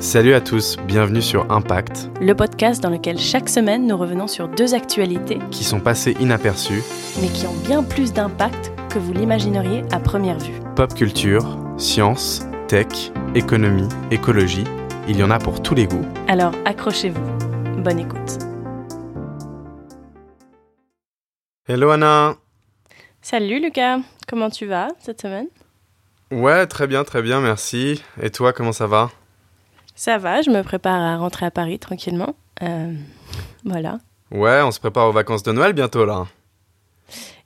Salut à tous, bienvenue sur Impact, le podcast dans lequel chaque semaine nous revenons sur deux actualités. Qui sont passées inaperçues, mais qui ont bien plus d'impact que vous l'imagineriez à première vue. Pop culture, science, tech, économie, écologie, il y en a pour tous les goûts. Alors accrochez-vous, bonne écoute. Hello Anna. Salut Lucas, comment tu vas cette semaine? Ouais, très bien, très bien, merci. Et toi, comment ça va? Ça va, je me prépare à rentrer à Paris tranquillement. Euh, voilà. Ouais, on se prépare aux vacances de Noël bientôt là.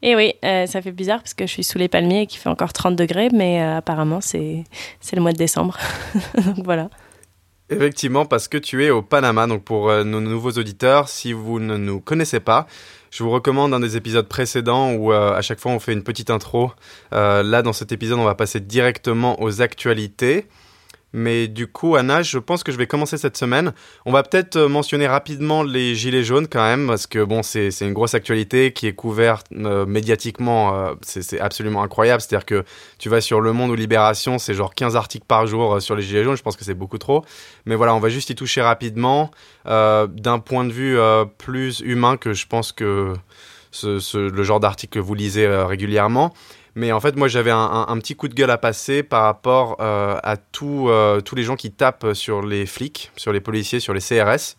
Et oui, euh, ça fait bizarre parce que je suis sous les palmiers et qu'il fait encore 30 degrés, mais euh, apparemment c'est le mois de décembre. Donc voilà. Effectivement, parce que tu es au Panama. Donc pour nos nouveaux auditeurs, si vous ne nous connaissez pas, je vous recommande un des épisodes précédents où euh, à chaque fois on fait une petite intro. Euh, là, dans cet épisode, on va passer directement aux actualités. Mais du coup, Anna, je pense que je vais commencer cette semaine. On va peut-être euh, mentionner rapidement les gilets jaunes quand même, parce que bon, c'est une grosse actualité qui est couverte euh, médiatiquement. Euh, c'est absolument incroyable. C'est-à-dire que tu vas sur Le Monde ou Libération, c'est genre 15 articles par jour sur les gilets jaunes. Je pense que c'est beaucoup trop. Mais voilà, on va juste y toucher rapidement d'un point de vue plus humain que je pense que le genre d'article que vous lisez régulièrement. Mais en fait, moi, j'avais un, petit coup de gueule à passer par rapport euh, à euh, tous les gens qui tapent sur les flics, sur les policiers, sur les CRS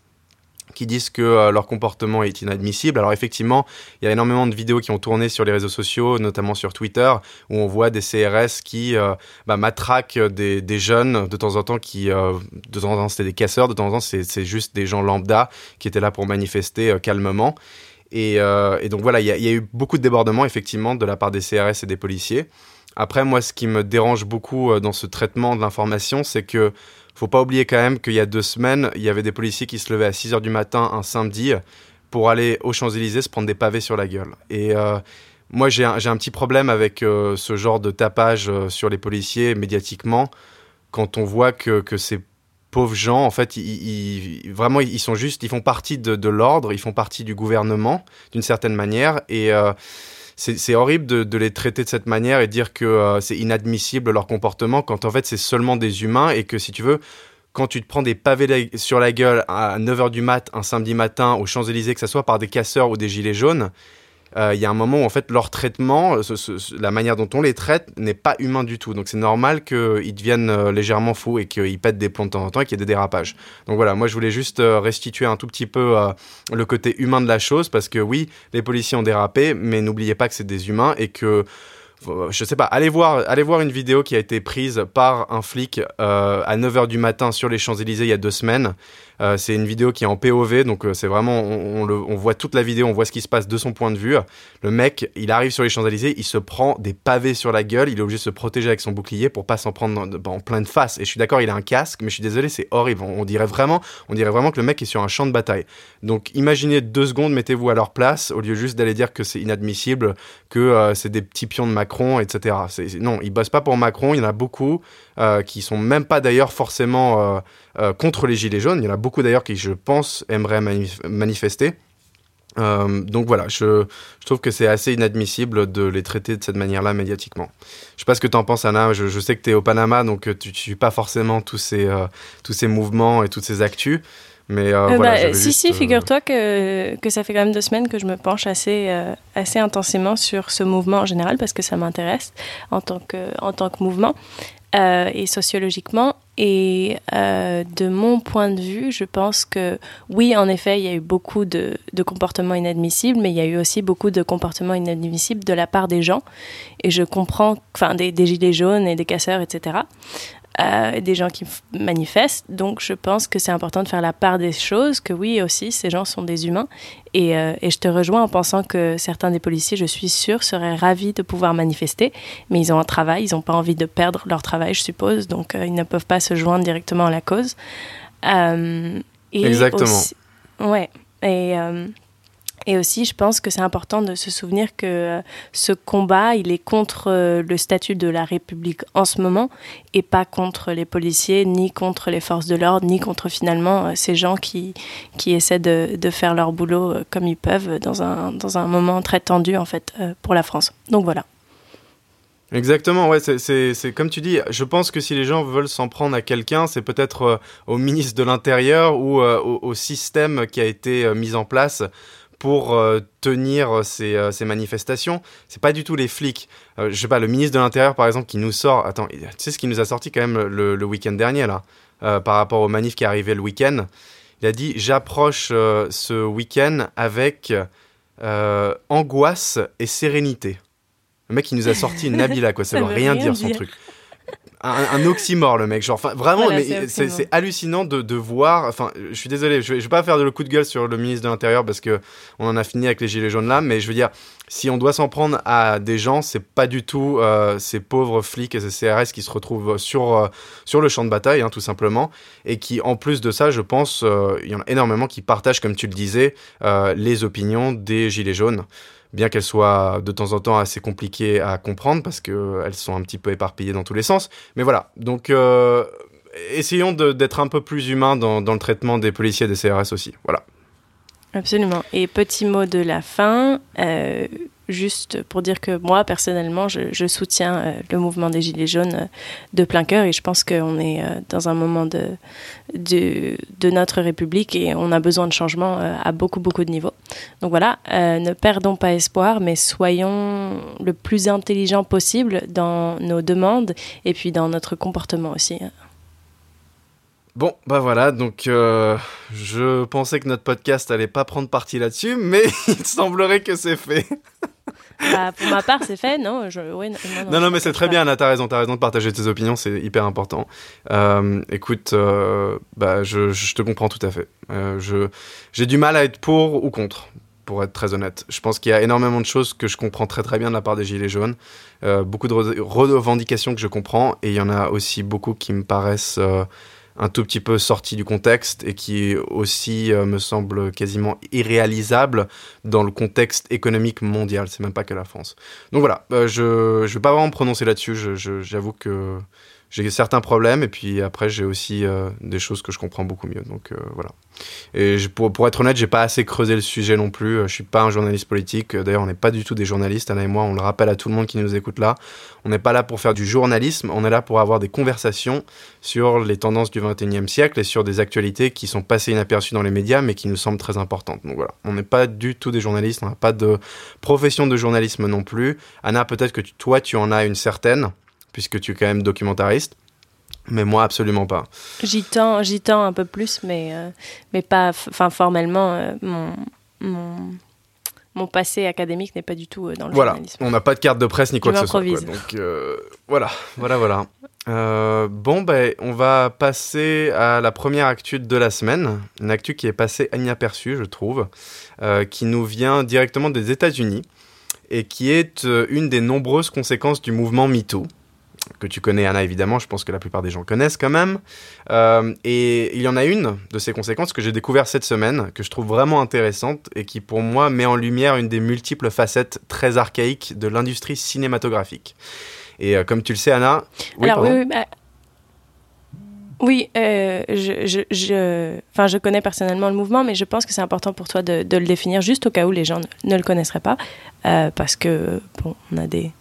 qui disent que euh, leur comportement est inadmissible. Alors effectivement, il y a énormément de vidéos qui ont tourné sur les réseaux sociaux, notamment sur Twitter, où on voit des CRS qui bah, matraquent des, des, jeunes de temps en temps, qui de temps en temps c'était des casseurs, de temps en temps c'est juste des gens lambda qui étaient là pour manifester calmement. Euh, et, donc voilà, il y, a eu beaucoup de débordements effectivement de la part des CRS et des policiers. Après, moi, ce qui me dérange beaucoup euh, dans ce traitement de l'information, c'est que faut pas oublier quand même qu'il y a deux semaines, il y avait des policiers qui se levaient à 6 h du matin un samedi pour aller aux Champs-Élysées se prendre des pavés sur la gueule. Et euh, moi, j'ai un, petit problème avec ce genre de tapage sur les policiers médiatiquement quand on voit que c'est pauvres gens, en fait, ils, vraiment, ils sont juste, ils font partie de, l'ordre, ils font partie du gouvernement, d'une certaine manière, et euh, c'est horrible de, les traiter de cette manière et dire que euh, c'est inadmissible leur comportement, quand en fait, c'est seulement des humains, et que si tu veux, quand tu te prends des pavés sur la gueule à 9h du mat, un samedi matin, aux Champs-Élysées, que ce soit par des casseurs ou des gilets jaunes, il y a un moment où en fait leur traitement, euh, la manière dont on les traite n'est pas humain du tout. Donc c'est normal qu'ils deviennent euh, légèrement fous et qu'ils pètent des plombs de temps en temps et qu'il y ait des dérapages. Donc voilà, moi je voulais juste restituer un tout petit peu le côté humain de la chose parce que oui, les policiers ont dérapé, mais n'oubliez pas que c'est des humains et que je sais pas, allez voir, allez voir une vidéo qui a été prise par un flic à 9h du matin sur les Champs-Élysées il y a deux semaines. Euh, c'est une vidéo qui est en POV, donc euh, c'est vraiment, on, voit toute la vidéo, on voit ce qui se passe de son point de vue. Le mec, il arrive sur les Champs-Élysées, il se prend des pavés sur la gueule, il est obligé de se protéger avec son bouclier pour pas s'en prendre en, pleine face. Et je suis d'accord, il a un casque, mais je suis désolé, c'est horrible. On, dirait vraiment, on dirait vraiment que le mec est sur un champ de bataille. Donc imaginez deux secondes, mettez-vous à leur place, au lieu juste d'aller dire que c'est inadmissible, que euh, c'est des petits pions de Macron, etc. non, ils bossent pas pour Macron, il y en a beaucoup qui sont même pas d'ailleurs forcément euh, contre les Gilets jaunes. Il y en a beaucoup d'ailleurs qui, je pense, aimeraient manifester. Euh, donc voilà, je, trouve que c'est assez inadmissible de les traiter de cette manière-là médiatiquement. Je sais pas ce que tu en penses, Anna. Je, sais que tu es au Panama, donc euh, tu ne suis pas forcément tous ces, tous ces mouvements et toutes ces actus. Mais voilà, bah, si, si, figure-toi que, que ça fait quand même deux semaines que je me penche assez, assez intensément sur ce mouvement en général parce que ça m'intéresse en, tant que, en tant que mouvement. Euh, et sociologiquement. Et euh, de mon point de vue, je pense que oui, en effet, il y a eu beaucoup de, de, comportements inadmissibles, mais il y a eu aussi beaucoup de comportements inadmissibles de la part des gens. Et je comprends, enfin, des, des gilets jaunes et des casseurs, etc. Euh, des gens qui manifestent. Donc je pense que c'est important de faire la part des choses, que oui aussi, ces gens sont des humains. Et, euh, et, je te rejoins en pensant que certains des policiers, je suis sûre, seraient ravis de pouvoir manifester, mais ils ont un travail, ils n'ont pas envie de perdre leur travail, je suppose, donc euh, ils ne peuvent pas se joindre directement à la cause. et Exactement. ouais. Et et aussi, je pense que c'est important de se souvenir que euh, ce combat, il est contre euh, le statut de la République en ce moment et pas contre les policiers, ni contre les forces de l'ordre, ni contre finalement euh, ces gens qui, qui essaient de, faire leur boulot comme ils peuvent dans un, dans un moment très tendu en fait pour la France. Donc voilà. Exactement, ouais, c'est comme tu dis, je pense que si les gens veulent s'en prendre à quelqu'un, c'est peut-être au ministre de l'Intérieur ou au, système qui a été mis en place pour tenir ces, ces manifestations. C'est pas du tout les flics. je sais pas, le ministre de l'Intérieur, par exemple, qui nous sort. Attends, tu sais ce qui nous a sorti quand même le, le week-end dernier, là, par rapport aux manifs qui arrivaient le week-end? Il a dit J'approche ce week-end avec angoisse et sérénité. Le mec, il nous a sorti une Nabila, quoi. Ça, veut rien, dire, son truc. Un, oxymore le mec genre vraiment c'est hallucinant de, de, voir enfin je suis désolé je vais, vais pas faire de le coup de gueule sur le ministre de l'intérieur parce que on en a fini avec les gilets jaunes là mais je veux dire si on doit s'en prendre à des gens c'est pas du tout euh, ces pauvres flics et ces CRS qui se retrouvent sur euh, sur le champ de bataille hein, tout simplement et qui en plus de ça je pense euh, il y en a énormément qui partagent comme tu le disais les opinions des gilets jaunes bien qu'elles soient de temps en temps assez compliquées à comprendre parce qu'elles sont un petit peu éparpillées dans tous les sens. Mais voilà, donc euh, essayons d'être un peu plus humains dans, dans, le traitement des policiers et des CRS aussi. Voilà. Absolument. Et petit mot de la fin, euh, juste pour dire que moi, personnellement, je, soutiens euh, le mouvement des Gilets jaunes euh, de plein cœur et je pense qu'on est dans un moment de, de, notre République et on a besoin de changement à beaucoup, beaucoup de niveaux. Donc voilà, ne perdons pas espoir, mais soyons le plus intelligents possible dans nos demandes et puis dans notre comportement aussi. Bon, bah voilà, donc euh, je pensais que notre podcast allait pas prendre parti là-dessus, mais il semblerait que c'est fait. bah, pour ma part, c'est fait, non je... non, non, mais c'est très bien, Anna, t'as raison, t'as raison de partager tes opinions, c'est hyper important. Euh, écoute, euh, bah, je, je, te comprends tout à fait. je J'ai du mal à être pour ou contre, pour être très honnête. Je pense qu'il y a énormément de choses que je comprends très très bien de la part des Gilets jaunes, beaucoup de revendications que je comprends, et il y en a aussi beaucoup qui me paraissent un tout petit peu sorti du contexte et qui aussi euh, me semble quasiment irréalisable dans le contexte économique mondial. C'est même pas que la France. Donc voilà, euh, je ne vais pas vraiment me prononcer là-dessus. J'avoue que j'ai certains problèmes et puis après j'ai aussi euh, des choses que je comprends beaucoup mieux. Donc euh, voilà. Et pour, pour, être honnête, j'ai pas assez creusé le sujet non plus. Euh, je suis pas un journaliste politique. D'ailleurs, on n'est pas du tout des journalistes. Anna et moi, on le rappelle à tout le monde qui nous écoute là. On n'est pas là pour faire du journalisme. On est là pour avoir des conversations sur les tendances du 21e siècle et sur des actualités qui sont passées inaperçues dans les médias mais qui nous semblent très importantes. Donc voilà, on n'est pas du tout des journalistes. On n'a pas de profession de journalisme non plus. Anna, peut-être que toi, tu en as une certaine puisque tu es quand même documentariste. Mais moi, absolument pas. J'y tends, j'y tends un peu plus, mais, euh, mais pas, enfin, formellement, euh, mon, mon, mon, passé académique n'est pas du tout euh, dans le voilà. journalisme. on n'a pas de carte de presse ni quoi que ce soit. Donc voilà, voilà, voilà. bon, ben, on va passer à la première actu de la semaine, une actu qui est passée inaperçue, je trouve, qui nous vient directement des États-Unis et qui est une des nombreuses conséquences du mouvement MeToo que tu connais, Anna, évidemment, je pense que la plupart des gens connaissent quand même. Euh, et il y en a une de ces conséquences que j'ai découvert cette semaine, que je trouve vraiment intéressante et qui, pour moi, met en lumière une des multiples facettes très archaïques de l'industrie cinématographique. Et euh, comme tu le sais, Anna. Oui, Alors, oui, bah, oui euh, je, je, je, enfin, je connais personnellement le mouvement, mais je pense que c'est important pour toi de, le définir juste au cas où les gens ne, ne le connaisseraient pas, parce que, bon, on a des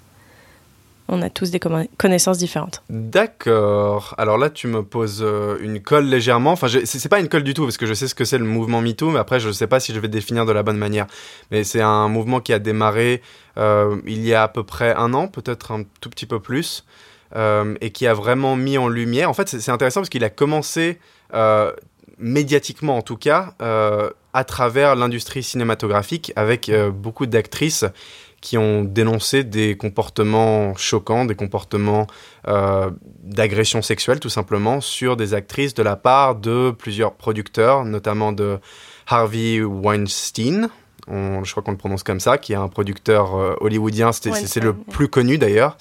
on a tous des connaissances différentes. D'accord. Alors là, tu me poses euh, une colle légèrement. Enfin, c'est pas une colle du tout, parce que je sais ce que c'est le mouvement MeToo, mais après, je ne sais pas si je vais définir de la bonne manière. Mais c'est un mouvement qui a démarré euh, il y a à peu près un an, peut-être un tout petit peu plus, euh, et qui a vraiment mis en lumière. En fait, c'est intéressant parce qu'il a commencé médiatiquement, en tout cas, à travers l'industrie cinématographique, avec beaucoup d'actrices qui ont dénoncé des comportements choquants, des comportements euh, d'agression sexuelle tout simplement sur des actrices de la part de plusieurs producteurs, notamment de Harvey Weinstein, je crois qu'on le prononce comme ça, qui est un producteur euh, hollywoodien, c'est le plus connu d'ailleurs.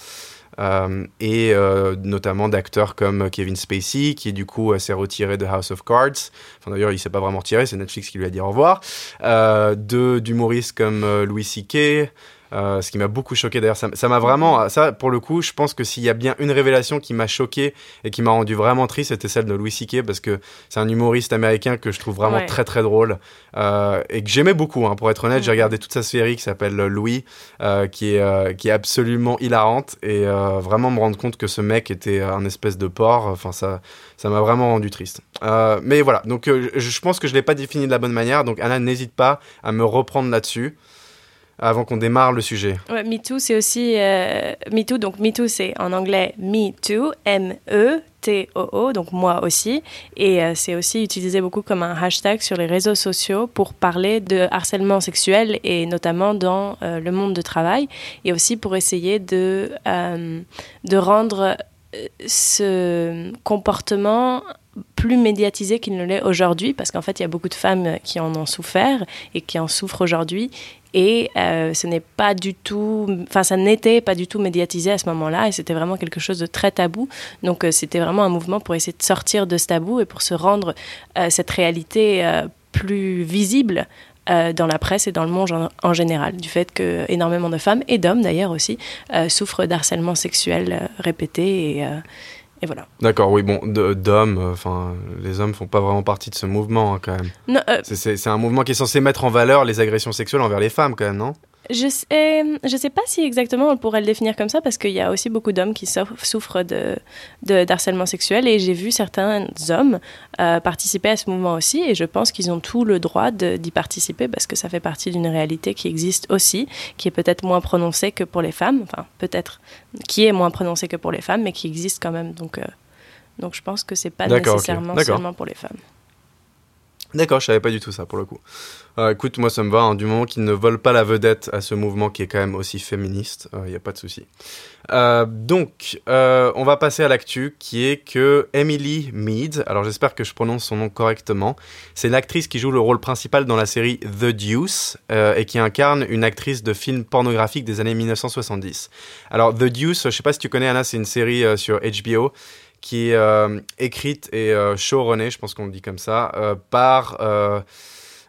Euh, et euh, notamment d'acteurs comme Kevin Spacey, qui du coup s'est retiré de House of Cards. Enfin, d'ailleurs, il s'est pas vraiment retiré, c'est Netflix qui lui a dit au revoir. Euh, d'humoristes comme Louis C.K., Euh, ce qui m'a beaucoup choqué d'ailleurs. Ça m'a vraiment, ça pour le coup, je pense que s'il y a bien une révélation qui m'a choqué et qui m'a rendu vraiment triste, c'était celle de Louis C.K. parce que c'est un humoriste américain que je trouve vraiment très très drôle euh, et que j'aimais beaucoup. Hein, pour être honnête, j'ai regardé toute sa série qui s'appelle Louis, euh, qui est qui est absolument hilarante et vraiment me rendre compte que ce mec était un espèce de porc. Enfin ça, ça m'a vraiment rendu triste. mais voilà, donc je pense que je l'ai pas défini de la bonne manière. Donc Anna, n'hésite pas à me reprendre là-dessus avant qu'on démarre le sujet. Ouais, MeToo, c'est aussi. Euh, MeToo, donc MeToo, c'est en anglais Me Too, M-E-T-O-O, donc moi aussi. Et euh, c'est aussi utilisé beaucoup comme un hashtag sur les réseaux sociaux pour parler de harcèlement sexuel et notamment dans euh, le monde du travail. Et aussi pour essayer de, de rendre ce comportement plus médiatisé qu'il ne l'est aujourd'hui, parce qu'en fait, il y a beaucoup de femmes qui en ont souffert et qui en souffrent aujourd'hui. Et euh, ce n'est pas du tout, enfin, ça n'était pas du tout médiatisé à ce moment-là, et c'était vraiment quelque chose de très tabou. Donc, euh, c'était vraiment un mouvement pour essayer de sortir de ce tabou et pour se rendre euh, cette réalité plus visible dans la presse et dans le monde en, général, du fait que énormément de femmes et d'hommes d'ailleurs aussi souffrent d'harcèlement sexuel répété et voilà. D'accord, oui, bon, d'hommes, euh, enfin, les hommes font pas vraiment partie de ce mouvement hein, quand même. Euh, c'est un mouvement qui est censé mettre en valeur les agressions sexuelles envers les femmes quand même, non? Je sais, je sais pas si exactement on pourrait le définir comme ça parce qu'il y a aussi beaucoup d'hommes qui souffrent de, de d'harcèlement sexuel et j'ai vu certains hommes euh, participer à ce mouvement aussi et je pense qu'ils ont tout le droit d'y participer parce que ça fait partie d'une réalité qui existe aussi, qui est peut-être moins prononcée que pour les femmes, enfin peut-être qui est moins prononcée que pour les femmes mais qui existe quand même donc, euh, donc je pense que c'est pas nécessairement seulement pour les femmes. D'accord, je savais pas du tout ça pour le coup. Euh, écoute, moi ça me va, hein, du moment qu'ils ne volent pas la vedette à ce mouvement qui est quand même aussi féministe, il euh, n'y a pas de souci. Euh, donc, on va passer à l'actu qui est que Emily Mead, alors j'espère que je prononce son nom correctement, c'est l'actrice qui joue le rôle principal dans la série The Deuce et qui incarne une actrice de film pornographique des années 1970. Alors The Deuce, je sais pas si tu connais Anna, c'est une série sur HBO qui est euh, écrite et euh, showrunnée, je pense qu'on dit comme ça, euh, par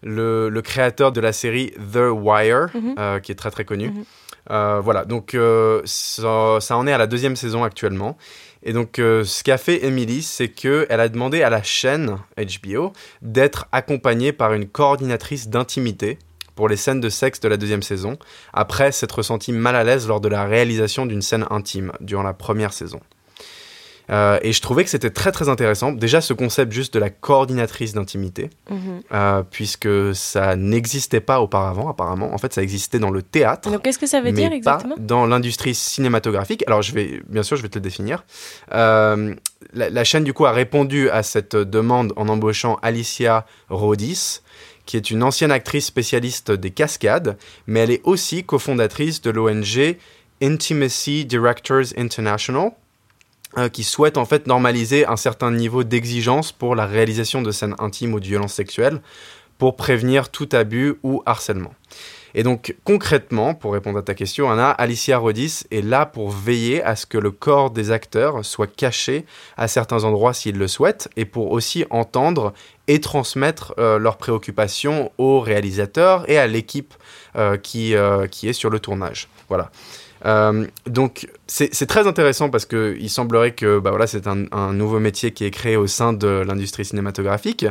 le, le, créateur de la série The Wire, mhm. qui est très très connu. Mhm. voilà, donc ça, ça, en est à la deuxième saison actuellement. Et donc, ce qu'a fait Emily, c'est qu'elle a demandé à la chaîne HBO d'être accompagnée par une coordinatrice d'intimité pour les scènes de sexe de la deuxième saison, après s'être ressentie mal à l'aise lors de la réalisation d'une scène intime durant la première saison. Euh, et je trouvais que c'était très très intéressant. Déjà ce concept juste de la coordinatrice d'intimité, mhm. euh, puisque ça n'existait pas auparavant apparemment. En fait, ça existait dans le théâtre. Donc qu'est-ce que ça veut dire exactement? pas Dans l'industrie cinématographique. Alors je vais, bien sûr, je vais te le définir. Euh, la, la, chaîne du coup a répondu à cette demande en embauchant Alicia Rodis qui est une ancienne actrice spécialiste des cascades, mais elle est aussi cofondatrice de l'ONG Intimacy Directors International, euh, qui souhaite en fait normaliser un certain niveau d'exigence pour la réalisation de scènes intimes ou de violences sexuelles pour prévenir tout abus ou harcèlement. Et donc concrètement, pour répondre à ta question, Anna, Alicia Rodis est là pour veiller à ce que le corps des acteurs soit caché à certains endroits s'ils le souhaitent, et pour aussi entendre et transmettre euh, leurs préoccupations aux réalisateurs et à l'équipe euh, qui, qui est sur le tournage. Voilà. Euh, donc c'est très intéressant parce que il semblerait que bah voilà, c'est un, nouveau métier qui est créé au sein de l'industrie cinématographique.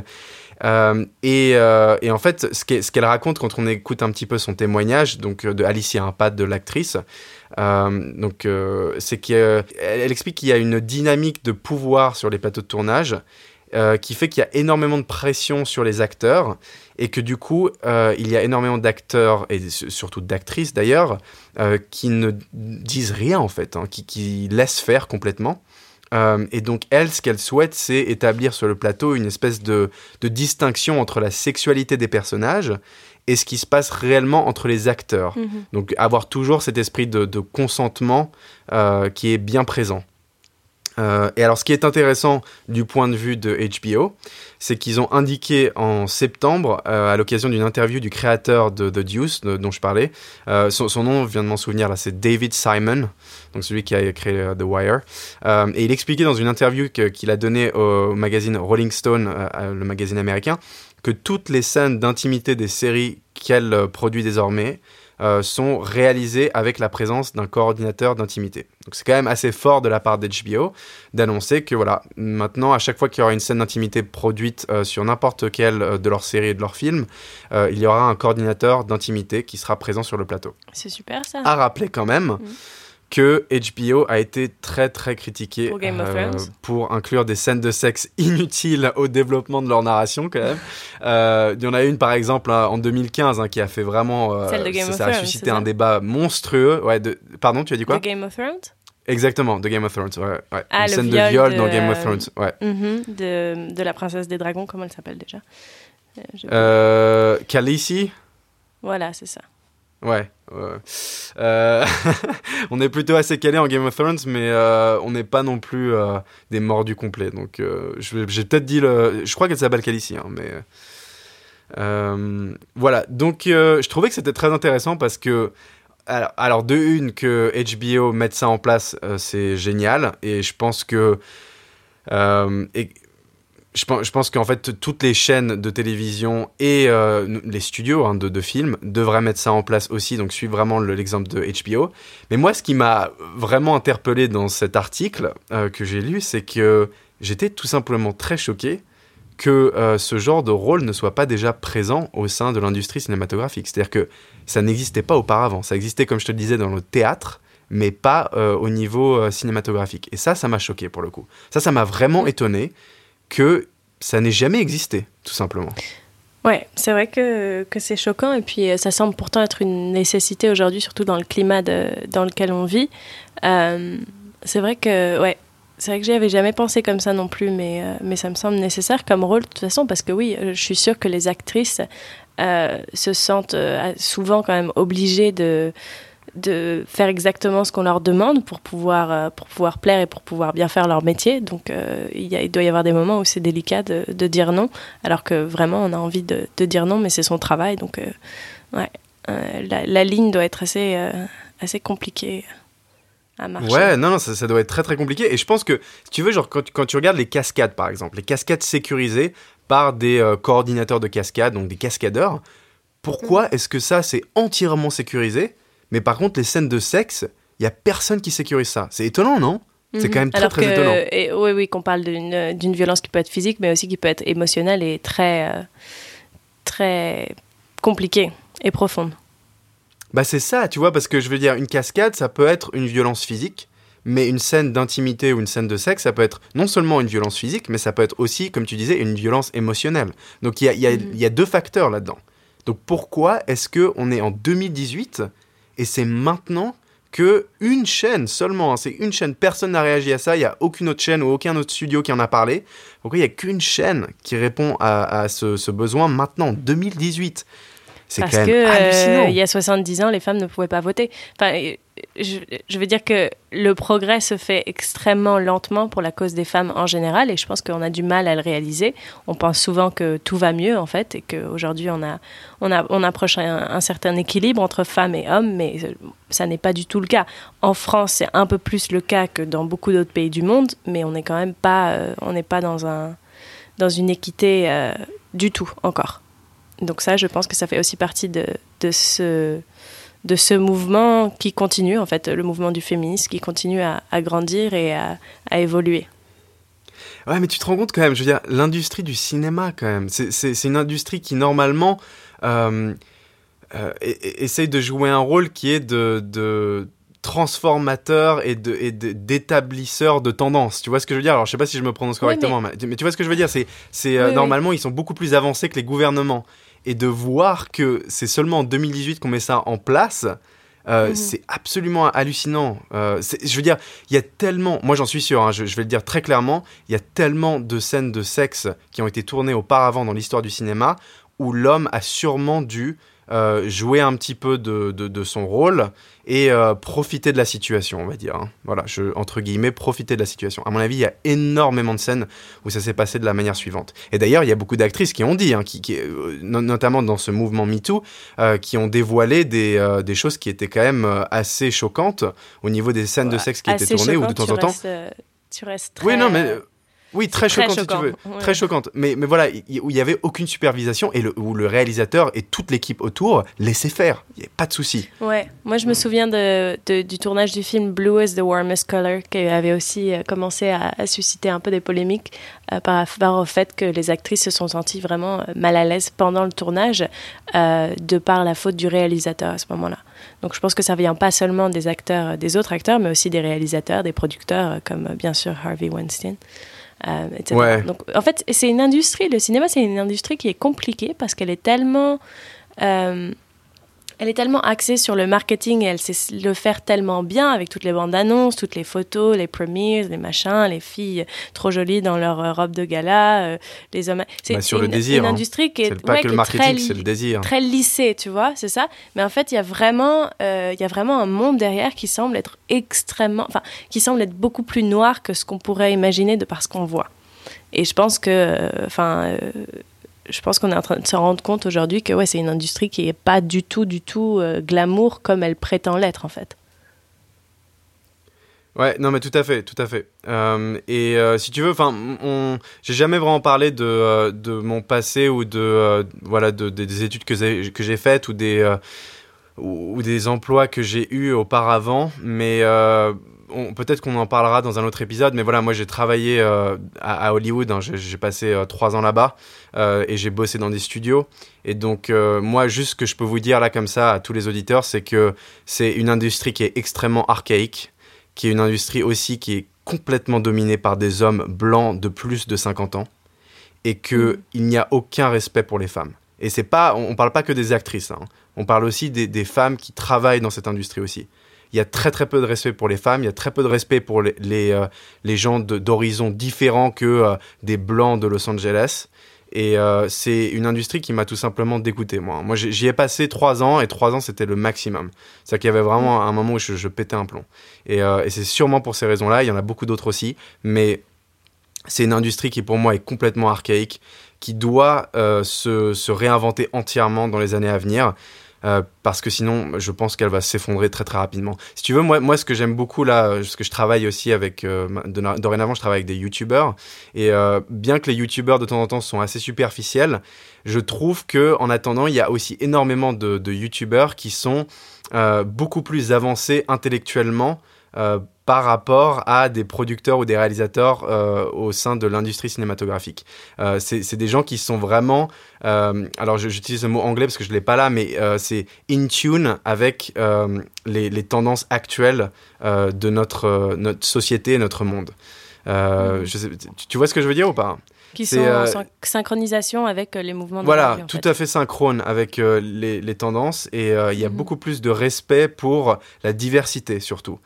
Euh, et, euh, et, en fait, ce qu'elle raconte quand on écoute un petit peu son témoignage, donc de Alicia, pas de l'actrice, donc c'est qu'elle elle explique qu'il y a une dynamique de pouvoir sur les plateaux de tournage euh, qui fait qu'il y a énormément de pression sur les acteurs et que du coup, euh, il y a énormément d'acteurs et surtout d'actrices d'ailleurs euh, qui ne disent rien en fait, hein, qui, qui, laissent faire complètement. et donc elle, ce qu'elle souhaite, c'est établir sur le plateau une espèce de, de, distinction entre la sexualité des personnages et ce qui se passe réellement entre les acteurs. Mm-hmm. Donc avoir toujours cet esprit de, de consentement qui est bien présent. Euh, et alors, ce qui est intéressant du point de vue de HBO, c'est qu'ils ont indiqué en septembre, euh, à l'occasion d'une interview du créateur de The Deuce, dont je parlais, euh, son, nom vient de m'en souvenir là, c'est David Simon, donc celui qui a créé The Wire, et il expliquait dans une interview qu'il a donnée au magazine Rolling Stone, le magazine américain, que toutes les scènes d'intimité des séries qu'elle produit désormais euh, sont réalisés avec la présence d'un coordinateur d'intimité. Donc c'est quand même assez fort de la part d'HBO d'annoncer que voilà, maintenant à chaque fois qu'il y aura une scène d'intimité produite euh, sur n'importe quelle euh, de leurs séries et de leurs films, il y aura un coordinateur d'intimité qui sera présent sur le plateau. C'est super ça. À rappeler quand même. Mm que HBO a été très très critiqué euh, pour, inclure des scènes de sexe inutiles au développement de leur narration quand même. Euh, il y en a une par exemple hein, en 2015 hein, qui a fait vraiment euh, ça, a suscité un débat monstrueux. Ouais, de... pardon, tu as dit quoi? The Game of Thrones? Exactement, The Game of Thrones. Ouais, ouais. Ah, Une scène de viol dans Game of Thrones. Ouais. Mhm, de, de, la princesse des dragons, comment elle s'appelle déjà euh, Khaleesi? Voilà, c'est ça. Ouais. Euh, on est plutôt assez calé en Game of Thrones, mais euh, on n'est pas non plus euh, des morts du complet. Donc, j'ai peut-être dit le. Je crois qu'elle s'appelle Calici, hein, mais. voilà. Donc, je trouvais que c'était très intéressant parce que. Alors, de une, que HBO mette ça en place, c'est génial. Et je pense que. Je pense, qu'en fait, toutes les chaînes de télévision et euh, les studios hein, de, de, films devraient mettre ça en place aussi, donc suivre vraiment l'exemple de HBO. Mais moi, ce qui m'a vraiment interpellé dans cet article euh, que j'ai lu, c'est que j'étais tout simplement très choqué que euh, ce genre de rôle ne soit pas déjà présent au sein de l'industrie cinématographique. C'est-à-dire que ça n'existait pas auparavant. Ça existait, comme je te le disais, dans le théâtre, mais pas au niveau cinématographique. Et ça, ça m'a choqué pour le coup. Ça, ça m'a vraiment étonné que ça n'ait jamais existé, tout simplement. Ouais, c'est vrai que, que c'est choquant et puis euh, ça semble pourtant être une nécessité aujourd'hui, surtout dans le climat dans lequel on vit. Euh, c'est vrai que, ouais, c'est vrai que j'y avais jamais pensé comme ça non plus, mais, euh, mais ça me semble nécessaire comme rôle de toute façon parce que oui, je suis sûre que les actrices se sentent souvent quand même obligées de de faire exactement ce qu'on leur demande pour pouvoir, euh, pour pouvoir plaire et pour pouvoir bien faire leur métier. Donc euh, il, il, doit y avoir des moments où c'est délicat de, de, dire non, alors que vraiment on a envie de, de dire non, mais c'est son travail. Donc euh, ouais, la, la, ligne doit être assez, assez compliquée. À marcher. Ouais, non, non ça, ça, doit être très très compliqué. Et je pense que, si tu veux, genre, quand, quand tu regardes les cascades par exemple, les cascades sécurisées par des coordinateurs de cascades, donc des cascadeurs, pourquoi mm. est-ce que ça c'est entièrement sécurisé mais par contre, les scènes de sexe, il y a personne qui sécurise ça. C'est étonnant, non? C'est mhm. quand même très, très étonnant. Et, oui, oui, qu'on parle d'une violence qui peut être physique, mais aussi qui peut être émotionnelle et très, euh, très compliquée et profonde. Bah c'est ça, tu vois, parce que je veux dire, une cascade, ça peut être une violence physique, mais une scène d'intimité ou une scène de sexe, ça peut être non seulement une violence physique, mais ça peut être aussi, comme tu disais, une violence émotionnelle. Donc il y a, y, a, mhm. y a, deux facteurs là-dedans. Donc pourquoi est-ce qu'on est en 2018 et c'est maintenant que une chaîne seulement, hein, c'est une chaîne, personne n'a réagi à ça, il n'y a aucune autre chaîne ou aucun autre studio qui en a parlé. Pourquoi il n'y a qu'une chaîne qui répond à, ce, ce, besoin maintenant, 2018 C'est quand même que, euh, hallucinant. il y a 70 ans, les femmes ne pouvaient pas voter. Enfin, je, veux dire que le progrès se fait extrêmement lentement pour la cause des femmes en général et je pense qu'on a du mal à le réaliser. On pense souvent que tout va mieux en fait et qu'aujourd'hui on, a, on, a, on approche un, certain équilibre entre femmes et hommes, mais ça n'est pas du tout le cas. En France, c'est un peu plus le cas que dans beaucoup d'autres pays du monde, mais on n'est quand même pas, euh, on pas dans, un, dans une équité euh, du tout encore. Donc ça, je pense que ça fait aussi partie de, de ce de ce mouvement qui continue, en fait, le mouvement du féminisme qui continue à, grandir et à, évoluer. Ouais, mais tu te rends compte quand même, je veux dire, l'industrie du cinéma, quand même, c'est une industrie qui, normalement, euh, euh, essaye de jouer un rôle qui est de, de transformateur et d'établisseur de, de tendances. Tu vois ce que je veux dire? Alors, je sais pas si je me prononce correctement, mais... tu vois ce que je veux dire? C'est, c'est euh, normalement, ils sont beaucoup plus avancés que les gouvernements et de voir que c'est seulement en 2018 qu'on met ça en place. Euh, mhm. C'est absolument hallucinant. Euh, je veux dire, il y a tellement, moi j'en suis sûr, hein, je, je, vais le dire très clairement, il y a tellement de scènes de sexe qui ont été tournées auparavant dans l'histoire du cinéma où l'homme a sûrement dû euh, jouer un petit peu de, de, son rôle et euh, profiter de la situation, on va dire. Hein. Voilà, je, entre guillemets, profiter de la situation. À mon avis, il y a énormément de scènes où ça s'est passé de la manière suivante. Et d'ailleurs, il y a beaucoup d'actrices qui ont dit, hein, qui, euh, notamment dans ce mouvement MeToo, qui ont dévoilé des, des, choses qui étaient quand même assez choquantes au niveau des scènes de sexe qui étaient tournées ou de temps en temps. tu restes Oui, non, mais Oui, très choquante si tu veux. Très choquante. Mais, mais voilà, où il n'y avait aucune supervision et le, où le réalisateur et toute l'équipe autour laissaient faire. Il n'y avait pas de souci. Ouais, moi je me souviens de, du tournage du film Blue is the Warmest Color qui avait aussi euh, commencé à, susciter un peu des polémiques euh, par rapport au fait que les actrices se sont senties vraiment euh, mal à l'aise pendant le tournage de par la faute du réalisateur à ce moment-là. Donc je pense que ça vient pas seulement des acteurs, des autres acteurs, mais aussi des réalisateurs, des producteurs comme bien sûr Harvey Weinstein. Euh, Donc, en fait, c'est une industrie, le cinéma, c'est une industrie qui est compliquée parce qu'elle est tellement. Euh, elle est tellement axée sur le marketing et elle sait le faire tellement bien avec toutes les bandes annonces, toutes les photos, les premiers, les machins, les filles trop jolies dans leur euh, robe de gala, euh, les hommes. C'est bah, sur le désir. Une hein. industrie qui est, pas que le marketing, c'est le désir. Très lissée, tu vois, c'est ça. Mais en fait, il y a vraiment, euh, il y a vraiment un monde derrière qui semble être extrêmement, enfin, qui semble être beaucoup plus noir que ce qu'on pourrait imaginer de par ce qu'on voit. Et je pense que, enfin je pense qu'on est en train de se rendre compte aujourd'hui que ouais, c'est une industrie qui n'est pas du tout, du tout euh, glamour comme elle prétend l'être en fait. Ouais, non, mais tout à fait, tout à fait. Euh, et euh, si tu veux, enfin, j'ai jamais vraiment parlé de, de mon passé ou de voilà de, des études que j'ai faites ou des ou, des emplois que j'ai eus auparavant, mais peut-être qu'on en parlera dans un autre épisode, mais voilà, moi j'ai travaillé euh, à, Hollywood, hein, j'ai passé euh, trois ans là-bas euh, et j'ai bossé dans des studios. Et donc moi, juste ce que je peux vous dire là comme ça à tous les auditeurs, c'est que c'est une industrie qui est extrêmement archaïque, qui est une industrie aussi qui est complètement dominée par des hommes blancs de plus de 50 ans et qu'il il n'y a aucun respect pour les femmes. Et c'est pas, on, ne parle pas que des actrices, hein. on parle aussi des, des femmes qui travaillent dans cette industrie aussi il y a très très peu de respect pour les femmes, il y a très peu de respect pour les, les, euh, gens d'horizons différents que euh, des blancs de Los Angeles. Et euh, c'est une industrie qui m'a tout simplement dégoûté, moi. Moi, j'y ai passé trois ans, et trois ans, c'était le maximum. C'est-à-dire qu'il y avait vraiment un moment où je, pétais un plomb. Et, et c'est sûrement pour ces raisons-là, il y en a beaucoup d'autres aussi, mais c'est une industrie qui, pour moi, est complètement archaïque, qui doit se, se réinventer entièrement dans les années à venir. Euh, parce que sinon, je pense qu'elle va s'effondrer très très rapidement. Si tu veux, moi, moi ce que j'aime beaucoup là, parce que je travaille aussi avec, euh, dorénavant, je travaille avec des youtubeurs, et euh, bien que les youtubeurs de temps en temps sont assez superficiels, je trouve que en attendant, il y a aussi énormément de, de youtubeurs qui sont beaucoup plus avancés intellectuellement par rapport à des producteurs ou des réalisateurs euh, au sein de l'industrie cinématographique. Euh, c'est des gens qui sont vraiment, euh, alors j'utilise le mot anglais parce que je ne l'ai pas là, mais c'est in tune avec les, les, tendances actuelles de notre, notre société et notre monde. Mm. Je sais, tu vois ce que je veux dire ou pas? Qui sont en synchronisation avec les mouvements de Voilà, tout à fait synchrone avec les, les, tendances et il y a mm. beaucoup plus de respect pour la diversité surtout.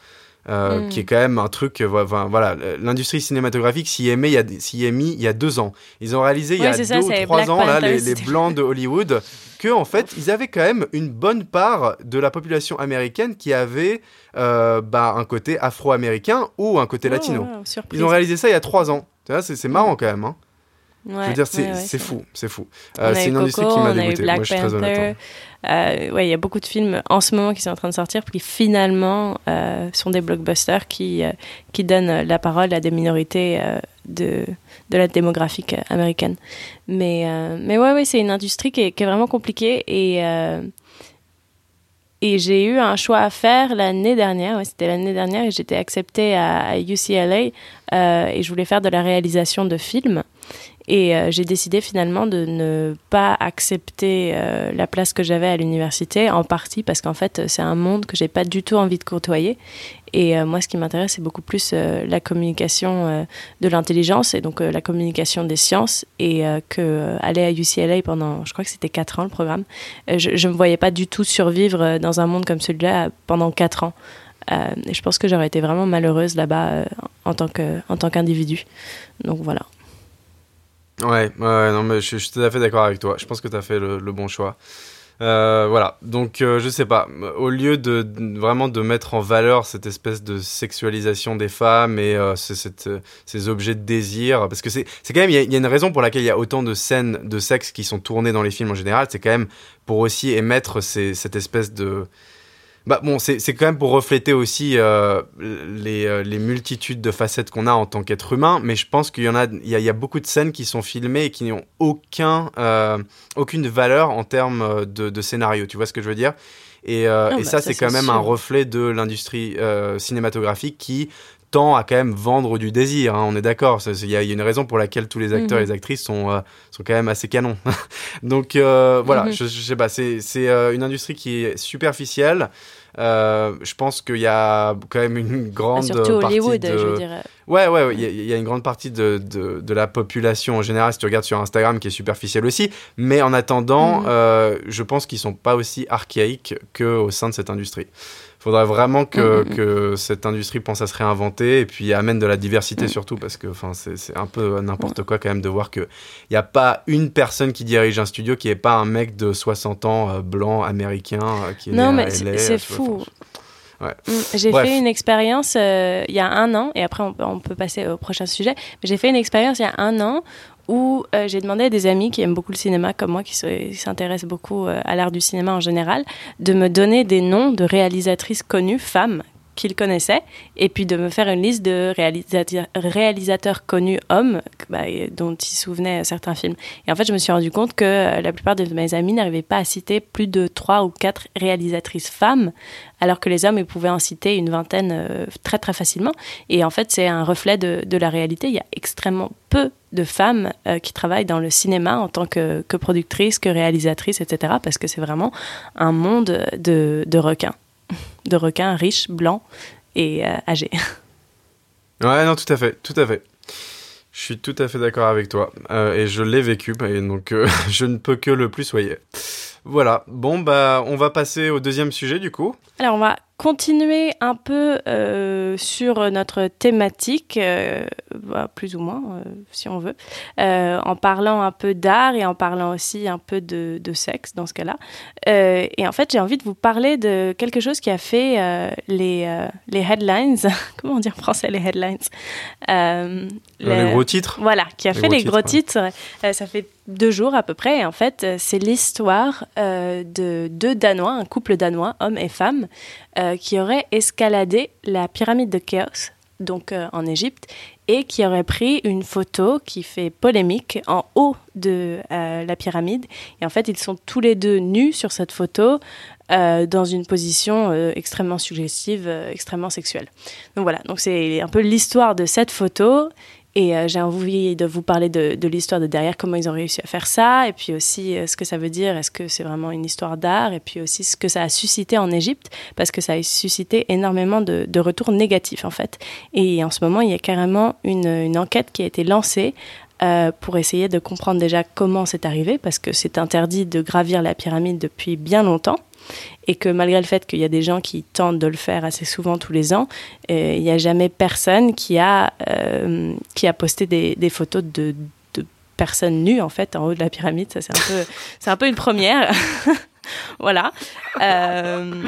Euh, hmm. qui est quand même un truc. Euh, voilà, l'industrie cinématographique s'y est, mis, est mis il y a deux ans. Ils ont réalisé il y a deux ou trois ans là, les, les, blancs de Hollywood que en fait ils avaient quand même une bonne part de la population américaine qui avait euh, bah, un côté afro-américain ou un côté oh, latino. ils ont réalisé ça il y a trois ans. C'est marrant quand même. Hein je veux dire, c'est fou, c'est fou. Euh, c'est une industrie qui m'a dégoûté. Moi, je suis très honnête. Hein. Euh, ouais, il y a beaucoup de films en ce moment qui sont en train de sortir, qui finalement euh, sont des blockbusters qui, qui donnent la parole à des minorités de, de la démographique américaine. Mais, mais ouais, ouais c'est une industrie qui est, qui est, vraiment compliquée et et j'ai eu un choix à faire l'année dernière, ouais, c'était l'année dernière, et j'étais acceptée à, à UCLA euh, et je voulais faire de la réalisation de films. Et euh, j'ai décidé finalement de ne pas accepter euh, la place que j'avais à l'université, en partie parce qu'en fait, c'est un monde que j'ai pas du tout envie de côtoyer. Et euh, moi, ce qui m'intéresse, c'est beaucoup plus la communication de l'intelligence et donc la communication des sciences. Et que aller à UCLA pendant, je crois que c'était 4 ans le programme, je ne me voyais pas du tout survivre dans un monde comme celui-là pendant 4 ans. et je pense que j'aurais été vraiment malheureuse là-bas en tant qu'individu. Donc voilà. Ouais, ouais, non, mais je, suis tout à fait d'accord avec toi. Je pense que tu as fait le, bon choix. Euh, voilà, donc euh, je sais pas, au lieu de, vraiment de mettre en valeur cette espèce de sexualisation des femmes et euh, ces objets de désir, parce que c'est quand même, il y, a une raison pour laquelle il y a autant de scènes de sexe qui sont tournées dans les films en général, c'est quand même pour aussi émettre cette espèce de, Bah bon, c'est quand même pour refléter aussi euh, les, euh, les, multitudes de facettes qu'on a en tant qu'être humain, mais je pense qu'il y en a, il y, y, a beaucoup de scènes qui sont filmées et qui n'ont aucun, euh, aucune valeur en termes de, de, scénario. Tu vois ce que je veux dire? Et, euh, et bah, ça, c'est quand même un reflet de l'industrie cinématographique qui tend à quand même vendre du désir. Hein, on est d'accord. Il y, a une raison pour laquelle tous les acteurs et les mhm. actrices sont, sont quand même assez canons. Donc voilà, mhm. je, je, sais pas, c'est une industrie qui est superficielle. Euh, je pense qu'il y a quand même une grande surtout partie Hollywood, de... je dirais. Ouais, ouais, il y, y, a une grande partie de, de, de, la population en général, si tu regardes sur Instagram, qui est superficielle aussi. Mais en attendant, mhm. euh, je pense qu'ils sont pas aussi archaïques qu'au sein de cette industrie faudrait vraiment que, mm, mm, mm. que, cette industrie pense à se réinventer et puis amène de la diversité surtout parce que c'est un peu n'importe quoi quand même de voir qu'il n'y a pas une personne qui dirige un studio qui n'est pas un mec de 60 ans euh, blanc américain euh, qui est Non, mais c'est fou. Ouais. J'ai fait une expérience euh, il y a un an, et après on, on peut passer au prochain sujet, mais j'ai fait une expérience il y a un an où euh, j'ai demandé à des amis qui aiment beaucoup le cinéma, comme moi, qui s'intéressent beaucoup euh, à l'art du cinéma en général, de me donner des noms de réalisatrices connues, femmes, qu'ils connaissaient, et puis de me faire une liste de réalisateurs, connus hommes bah, dont ils souvenaient certains films. Et en fait, je me suis rendu compte que euh, la plupart de mes amis n'arrivaient pas à citer plus de trois ou quatre réalisatrices femmes, alors que les hommes ils pouvaient en citer une vingtaine euh, très très facilement. Et en fait, c'est un reflet de, la réalité. Il y a extrêmement peu de femmes euh, qui travaillent dans le cinéma en tant que, que que réalisatrices, etc. Parce que c'est vraiment un monde de, de requins de requins riches, blancs et euh, âgés. Ouais, non, tout à fait, tout à fait. Je suis tout à fait d'accord avec toi. Euh, et je l'ai vécu, et donc euh, je ne peux que le plus soyer. Voilà, bon, bah, on va passer au deuxième sujet du coup. Alors, on va continuer un peu euh, sur notre thématique, euh, bah, plus ou moins, euh, si on veut, en parlant un peu d'art et en parlant aussi un peu de, de sexe dans ce cas-là. et en fait, j'ai envie de vous parler de quelque chose qui a fait les, les headlines. Comment on dit en français les headlines? Les, gros titres Voilà, qui a fait les gros titres. ça fait deux jours à peu près. Et en fait, c'est l'histoire de deux Danois, un couple danois, homme et femme, euh, qui aurait escaladé la pyramide de Khéops, donc euh, en Égypte, et qui aurait pris une photo qui fait polémique en haut de euh, la pyramide. Et en fait, ils sont tous les deux nus sur cette photo. dans une position extrêmement suggestive, extrêmement sexuelle. Donc voilà, donc c'est un peu l'histoire de cette photo et euh, j'ai envie de vous parler de, de l'histoire de derrière, comment ils ont réussi à faire ça, et puis aussi euh, ce que ça veut dire, est-ce que c'est vraiment une histoire d'art, et puis aussi ce que ça a suscité en Égypte, parce que ça a suscité énormément de, de, retours négatifs en fait. Et en ce moment, il y a carrément une, une enquête qui a été lancée euh, pour essayer de comprendre déjà comment c'est arrivé, parce que c'est interdit de gravir la pyramide depuis bien longtemps et que malgré le fait qu'il y a des gens qui tentent de le faire assez souvent tous les ans, euh, il n'y a jamais personne qui a, euh, qui a posté des, des photos de, de, personnes nues en fait en haut de la pyramide. Ça c'est un peu, c'est un peu une première. voilà. Euh,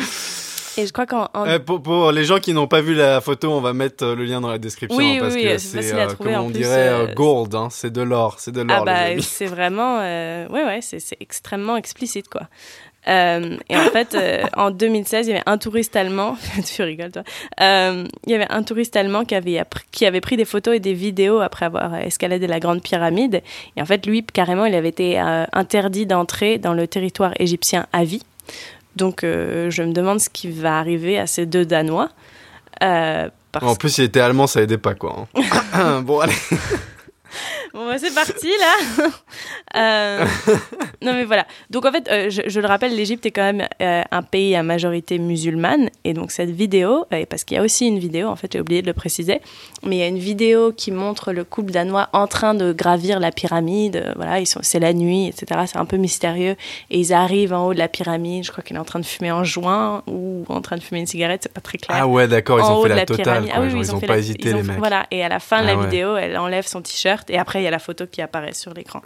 et je crois qu'en pour, pour, les gens qui n'ont pas vu la photo, on va mettre le lien dans la description oui, hein, parce oui, que c'est comme on dirait gold, hein, c'est de l'or, c'est de l'or. Ah bah c'est vraiment, ouais ouais, c'est extrêmement explicite quoi. Euh, et en fait, euh, en 2016, il y avait un touriste allemand, tu rigoles toi, euh, il y avait un touriste allemand qui avait, qui avait pris des photos et des vidéos après avoir escaladé la Grande Pyramide. Et en fait, lui, carrément, il avait été interdit d'entrer dans le territoire égyptien à vie. Donc, je me demande ce qui va arriver à ces deux Danois. En plus, il était allemand, ça aidait pas, quoi. Hein. bon, allez. Bon, bah, c'est parti là. euh, non, mais voilà. Donc, en fait, euh, je, je, le rappelle, l'Égypte est quand même euh, un pays à majorité musulmane. Et donc, cette vidéo, parce qu'il y a aussi une vidéo, en fait, j'ai oublié de le préciser, mais il y a une vidéo qui montre le couple danois en train de gravir la pyramide. voilà, ils sont, c'est la nuit, etc. C'est un peu mystérieux. Et ils arrivent en haut de la pyramide. Je crois qu'il est en train de fumer un joint ou en train de fumer une cigarette. C'est pas très clair. Ah ouais, d'accord. Ils ont fait la, la totale. Ah, oui, ils, ont, pas hésité, les mecs. Voilà. Et à la fin de la ah vidéo, elle enlève son t-shirt. Et après, y a la photo qui apparaît sur l'écran.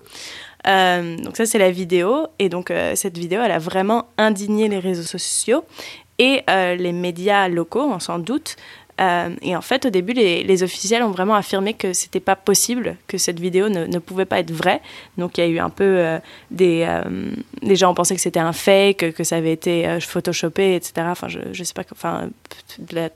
Euh, donc ça, c'est la vidéo. Et donc, euh, cette vidéo, elle a vraiment indigné les réseaux sociaux et euh, les médias locaux, on s'en doute, et en fait, au début, les, officiels ont vraiment affirmé que c'était pas possible, que cette vidéo ne, ne, pouvait pas être vraie. Donc il y a eu un peu des, les gens ont pensé que c'était un fake, que ça avait été photoshopé, etc. Enfin, je, je sais pas, enfin, de la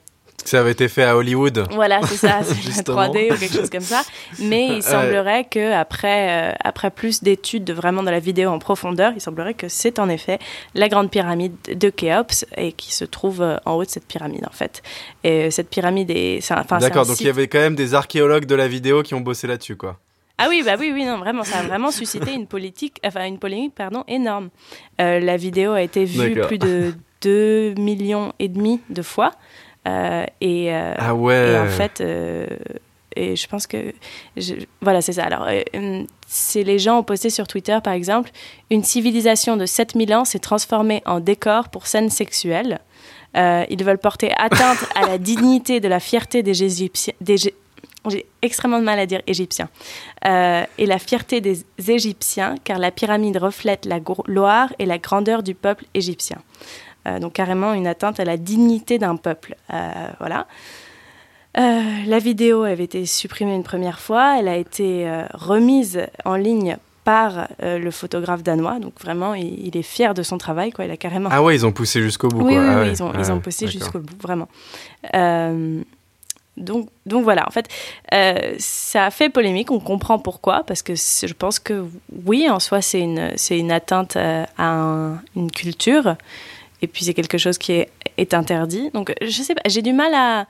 ça avait été fait à Hollywood. Voilà, c'est ça, c'est 3D ou quelque chose comme ça. Mais il semblerait que après, euh, après plus d'études vraiment de la vidéo en profondeur, il semblerait que c'est en effet la grande pyramide de Khéops et qui se trouve euh, en haut de cette pyramide en fait. Et cette pyramide est. D'accord, donc il y avait quand même des archéologues de la vidéo qui ont bossé là-dessus, quoi. Ah oui, bah oui, oui, non, vraiment, ça a vraiment suscité une politique, enfin une polémique, pardon, énorme. Euh, la vidéo a été vue plus de 2 millions et demi de fois. Euh, et, euh, ah ouais. et en fait, euh, et je pense que voilà c'est ça. Alors c'est les gens ont posté sur Twitter par exemple une civilisation de 7000 ans s'est transformée en décor pour scènes sexuelles. Ils veulent porter atteinte à la dignité de la fierté des Égyptiens j'ai extrêmement de mal à dire égyptiens et la fierté des Égyptiens car la pyramide reflète la gloire et la grandeur du peuple égyptien donc carrément une atteinte à la dignité d'un peuple. Euh, voilà. Euh, la vidéo avait été supprimée une première fois, elle a été remise en ligne par le photographe danois. Donc vraiment, il, est fier de son travail. Quoi. Il a carrément... Ah ouais, ils ont poussé jusqu'au bout. Oui, quoi. oui, ah ils, ont, ils ont poussé jusqu'au bout, vraiment. donc, donc voilà, en fait, ça a fait polémique, on comprend pourquoi, parce que je pense que oui, en soi, c'est une, une atteinte à une culture et puis c'est quelque chose qui est, est, interdit. Donc je sais pas, j'ai du mal à.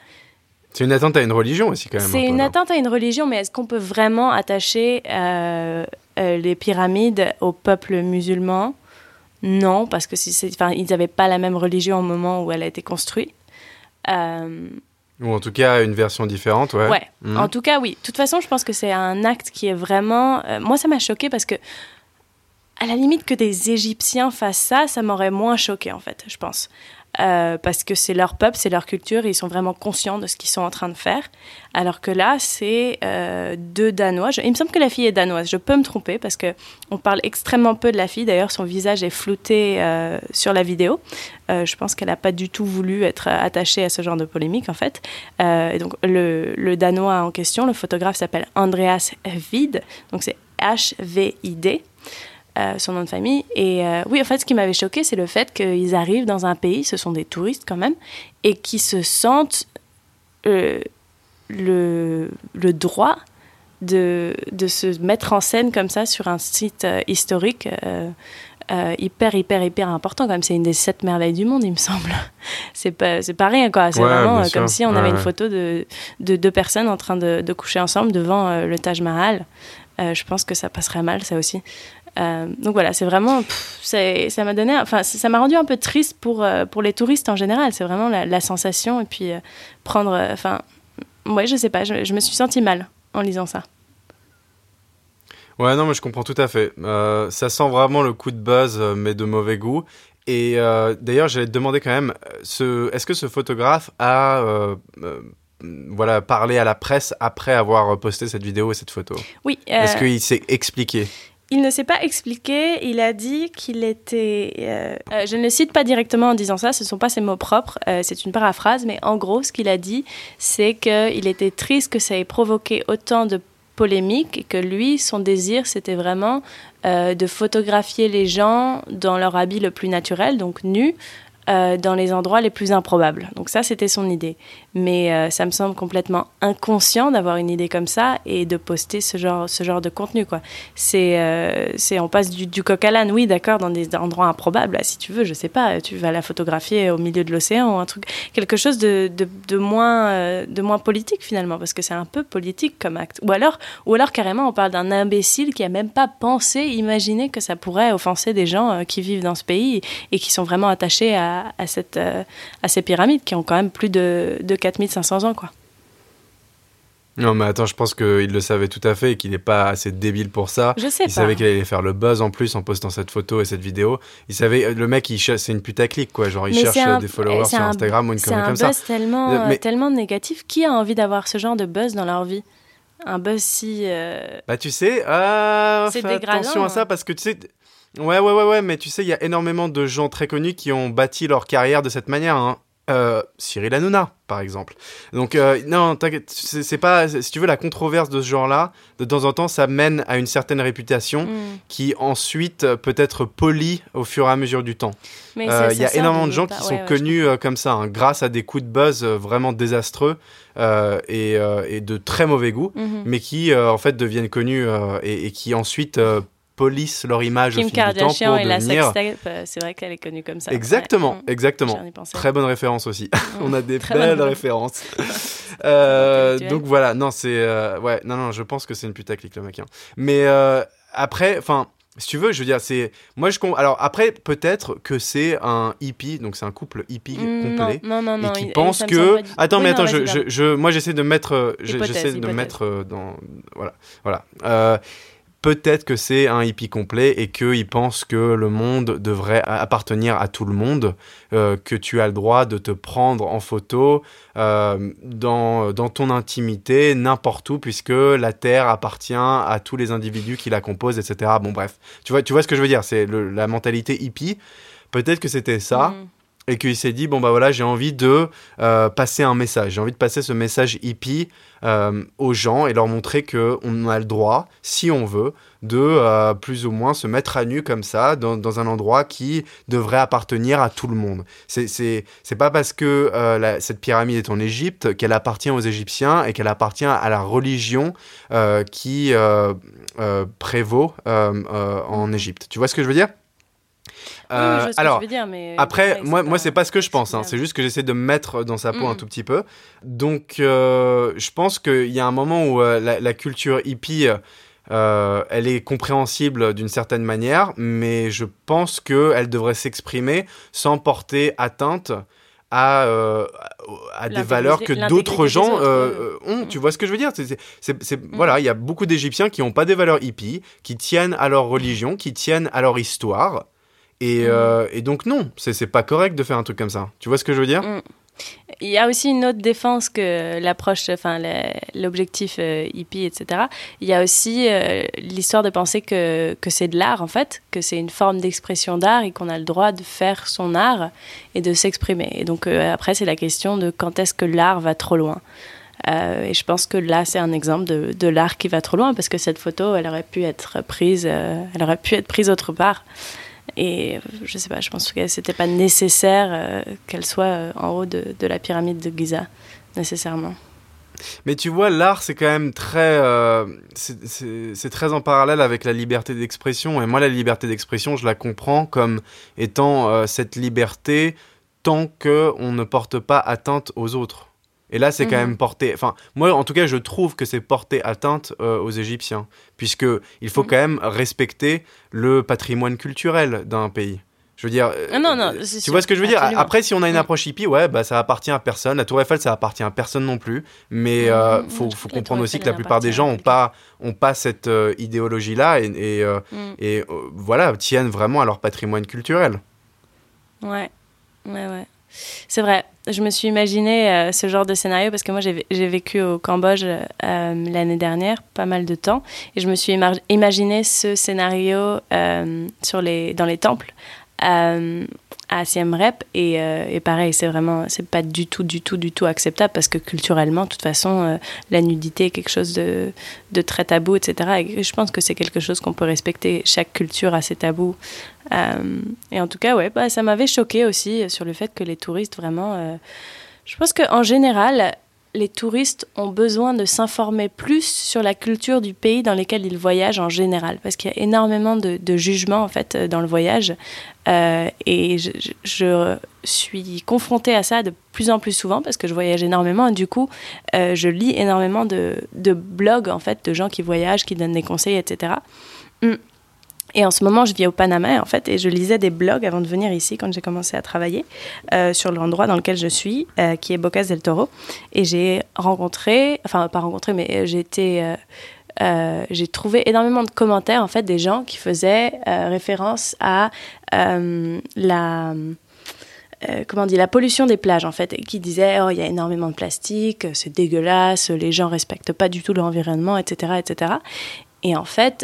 C'est une atteinte à une religion aussi quand même. C'est une atteinte à une religion, mais est-ce qu'on peut vraiment attacher euh, euh, les pyramides au peuple musulman? Non, parce que si enfin, ils n'avaient pas la même religion au moment où elle a été construite. Euh, Ou en tout cas une version différente, ouais. Ouais, mhm. en tout cas oui. De toute façon, je pense que c'est un acte qui est vraiment... moi, ça m'a choqué parce que à la limite que des Égyptiens fassent ça, ça m'aurait moins choqué en fait, je pense. Euh, parce que c'est leur peuple, c'est leur culture, ils sont vraiment conscients de ce qu'ils sont en train de faire. Alors que là, c'est euh, deux Danois. il me semble que la fille est danoise. Je peux me tromper parce que on parle extrêmement peu de la fille. D'ailleurs, son visage est flouté euh, sur la vidéo. je pense qu'elle n'a pas du tout voulu être attachée à ce genre de polémique, en fait. et donc, le, le, Danois en question, le photographe s'appelle Andreas Vid. Donc, c'est H-V-I-D. Euh, son nom de famille. Et euh, oui, en fait, ce qui m'avait choqué, c'est le fait qu'ils arrivent dans un pays, ce sont des touristes quand même, et qui se sentent euh, le, le, droit de, de, se mettre en scène comme ça sur un site historique. hyper hyper hyper important. Même c'est une des sept merveilles du monde il me semble. C'est pas c'est pas rien quoi. C'est vraiment comme si on avait une photo de, de deux personnes en train de, de coucher ensemble devant le Taj Mahal. Je pense que ça passerait mal ça aussi euh, donc voilà, c'est vraiment, ça m'a donné, enfin, ça m'a rendu un peu triste pour, euh, pour les touristes en général. C'est vraiment la, sensation et puis euh, prendre, enfin, ouais, je sais pas, je, me suis senti mal en lisant ça. Ouais, non, mais je comprends tout à fait. ça sent vraiment le coup de buzz, mais de mauvais goût. Et d'ailleurs, j'allais te demander quand même, ce, est-ce que ce photographe a voilà, parlé à la presse après avoir posté cette vidéo et cette photo? Oui. Est-ce qu'il s'est expliqué? Il ne s'est pas expliqué, il a dit qu'il était... Euh, euh, je ne le cite pas directement en disant ça, ce ne sont pas ses mots propres, euh, c'est une paraphrase, mais en gros, ce qu'il a dit, c'est qu'il était triste que ça ait provoqué autant de polémiques et que lui, son désir, c'était vraiment de photographier les gens dans leur habit le plus naturel, donc euh, dans les endroits les plus improbables. Donc ça, c'était son idée. Mais euh, ça me semble complètement inconscient d'avoir une idée comme ça et de poster ce genre, ce genre de contenu. Quoi. C'est, euh, c'est, on passe du, du coq à l'âne, oui, d'accord, dans des endroits improbables. si tu veux, je sais pas, tu vas la photographier au milieu de l'océan un truc, quelque chose de, de, moins, de moins politique finalement, parce que c'est un peu politique comme acte. Ou alors, ou alors carrément, on parle d'un imbécile qui a même pas pensé, imaginé que ça pourrait offenser des gens qui vivent dans ce pays et qui sont vraiment attachés à à, cette, euh, à ces pyramides qui ont quand même plus de, de 4500 ans. Quoi. Non, mais attends, je pense qu'il le savait tout à fait et qu'il n'est pas assez débile pour ça. Je sais il savait qu'il allait faire le buzz en plus en postant cette photo et cette vidéo. Il savait, le mec, il c'est une putaclic, quoi. Genre, il cherche des followers sur Instagram ou une connerie comme ça. C'est un buzz tellement, euh, tellement négatif. Qui a envie d'avoir ce genre de buzz dans leur vie? Un buzz si. Euh, bah, tu sais, euh, fais attention à ça hein. parce que tu sais. Ouais, ouais, ouais, ouais, mais tu sais, il y a énormément de gens très connus qui ont bâti leur carrière de cette manière. Hein. Euh, Cyril Hanouna, par exemple. Donc, euh, non, c'est pas. Si tu veux, la controverse de ce genre-là, de temps en temps, ça mène à une certaine réputation mm. qui ensuite peut être polie au fur et à mesure du temps. Euh, il y a énormément de gens qui sont connus comme ça, hein, grâce à des coups de buzz vraiment désastreux et, et, de très mauvais goût, mm-hmm. mais qui en fait deviennent connus et, et, qui ensuite polissent leur image Kim au fil Kardashian du temps pour et devenir... la euh, c'est vrai qu'elle est connue comme ça. Exactement, exactement. Très bonne référence aussi. On a des belles références. euh, donc voilà, non, c'est euh, ouais, non, non, je pense que c'est une putaclic le mec. Hein. Mais euh, après, enfin. Si tu veux, je veux dire, c'est. Moi, je. Alors, après, peut-être que c'est un hippie, donc c'est un couple hippie mm, complet. Non, non, non. Et qui pense que. Attends, mais attends, je, je, je, moi, j'essaie de mettre. J'essaie de mettre dans. Voilà. Voilà. Euh, peut-être que c'est un hippie complet et qu'il pense que le monde devrait appartenir à tout le monde, euh, que tu as le droit de te prendre en photo euh, dans, dans ton intimité, n'importe où, puisque la Terre appartient à tous les individus qui la composent, etc. Bon, bref, tu vois, tu vois ce que je veux dire, c'est la mentalité hippie. Peut-être que c'était ça. Mm et qu'il s'est dit bon bah voilà j'ai envie de euh, passer un message. J'ai envie de passer ce message hippie euh, aux gens et leur montrer que on a le droit si on veut de euh, plus ou moins se mettre à nu comme ça dans, dans, un endroit qui devrait appartenir à tout le monde. C'est c'est pas parce que cette pyramide est en Égypte qu'elle appartient aux Égyptiens et qu'elle appartient à la religion qui prévaut en Égypte. Tu vois ce que je veux dire? Euh, alors, après, moi, moi, c'est pas ce que je pense. Hein. C'est juste que j'essaie de me mettre dans sa peau un mm. tout petit peu. Donc, euh, je pense qu'il y a un moment où euh, la, culture hippie, elle est compréhensible d'une certaine manière, mais je pense qu'elle devrait s'exprimer sans porter atteinte à, à des valeurs que d'autres gens ont. Tu vois ce que je veux dire? C'est, mm. Voilà, il y a beaucoup d'Égyptiens qui n'ont pas des valeurs hippies, qui tiennent à leur religion, qui tiennent à leur histoire. Et, mm. euh, et donc non, c'est pas correct de faire un truc comme ça. Tu vois ce que je veux dire? Mm. Il y a aussi une autre défense que l'approche, enfin l'objectif euh, hippie, etc. Il y a aussi euh, l'histoire de penser que, que c'est de l'art, en fait, que c'est une forme d'expression d'art et qu'on a le droit de faire son art et de s'exprimer. Et donc après, c'est la question de quand est-ce que l'art va trop loin. et je pense que là, c'est un exemple de, de l'art qui va trop loin parce que cette photo, elle aurait pu être prise, elle aurait pu être prise autre part. Et je sais pas, je pense que c'était pas nécessaire euh, qu'elle soit euh, en haut de, la pyramide de Giza, nécessairement. Mais tu vois, l'art, c'est quand même très. Euh, c'est très en parallèle avec la liberté d'expression. Et moi, la liberté d'expression, je la comprends comme étant cette liberté tant qu'on ne porte pas atteinte aux autres. Et là, c'est quand mhm. même porté. Enfin, moi, en tout cas, je trouve que c'est porté atteinte euh, aux Égyptiens, puisque il faut mhm. quand même respecter le patrimoine culturel d'un pays. Je veux dire, ah non, non, euh, tu vois ce que je veux dire? Après, si on a une approche hippie, ouais, bah ça appartient à personne. La Tour Eiffel, ça appartient à personne non plus. Mais il euh, faut, faut comprendre aussi que la plupart des gens n'ont pas, ont pas cette idéologie-là et, et, et voilà tiennent vraiment à leur patrimoine culturel. Ouais, ouais, ouais. C'est vrai. Je me suis imaginé euh, ce genre de scénario parce que moi j'ai vécu au Cambodge euh, l'année dernière, pas mal de temps, et je me suis imaginé ce scénario euh, sur les, dans les temples à Siem Rep et, pareil c'est vraiment c'est pas du tout du tout du tout acceptable parce que culturellement de toute façon la nudité est quelque chose de, de très tabou etc et je pense que c'est quelque chose qu'on peut respecter. Chaque culture a ses tabous et en tout cas, ouais, bah, ça m'avait choqué aussi sur le fait que les touristes vraiment. Euh, je pense qu'en général, les touristes ont besoin de s'informer plus sur la culture du pays dans lequel ils voyagent en général, parce qu'il y a énormément de, jugements en fait dans le voyage, euh, et je, suis confrontée à ça de plus en plus souvent parce que je voyage énormément du coup euh, je lis énormément de, blogs en fait de gens qui voyagent, qui donnent des conseils, etc. Et en ce moment, je vis au Panama, en fait, et je lisais des blogs avant de venir ici, quand j'ai commencé à travailler, euh, sur l'endroit dans lequel je suis, euh, qui est Bocas del Toro. Et j'ai rencontré, enfin, pas rencontré, mais j'ai été... Euh, j'ai trouvé énormément de commentaires, en fait, des gens qui faisaient référence à la... comment on la pollution des plages, en fait, et qui disaient, oh, il y a énormément de plastique, c'est dégueulasse, les gens respectent pas du tout l'environnement, etc., etc. Et en fait,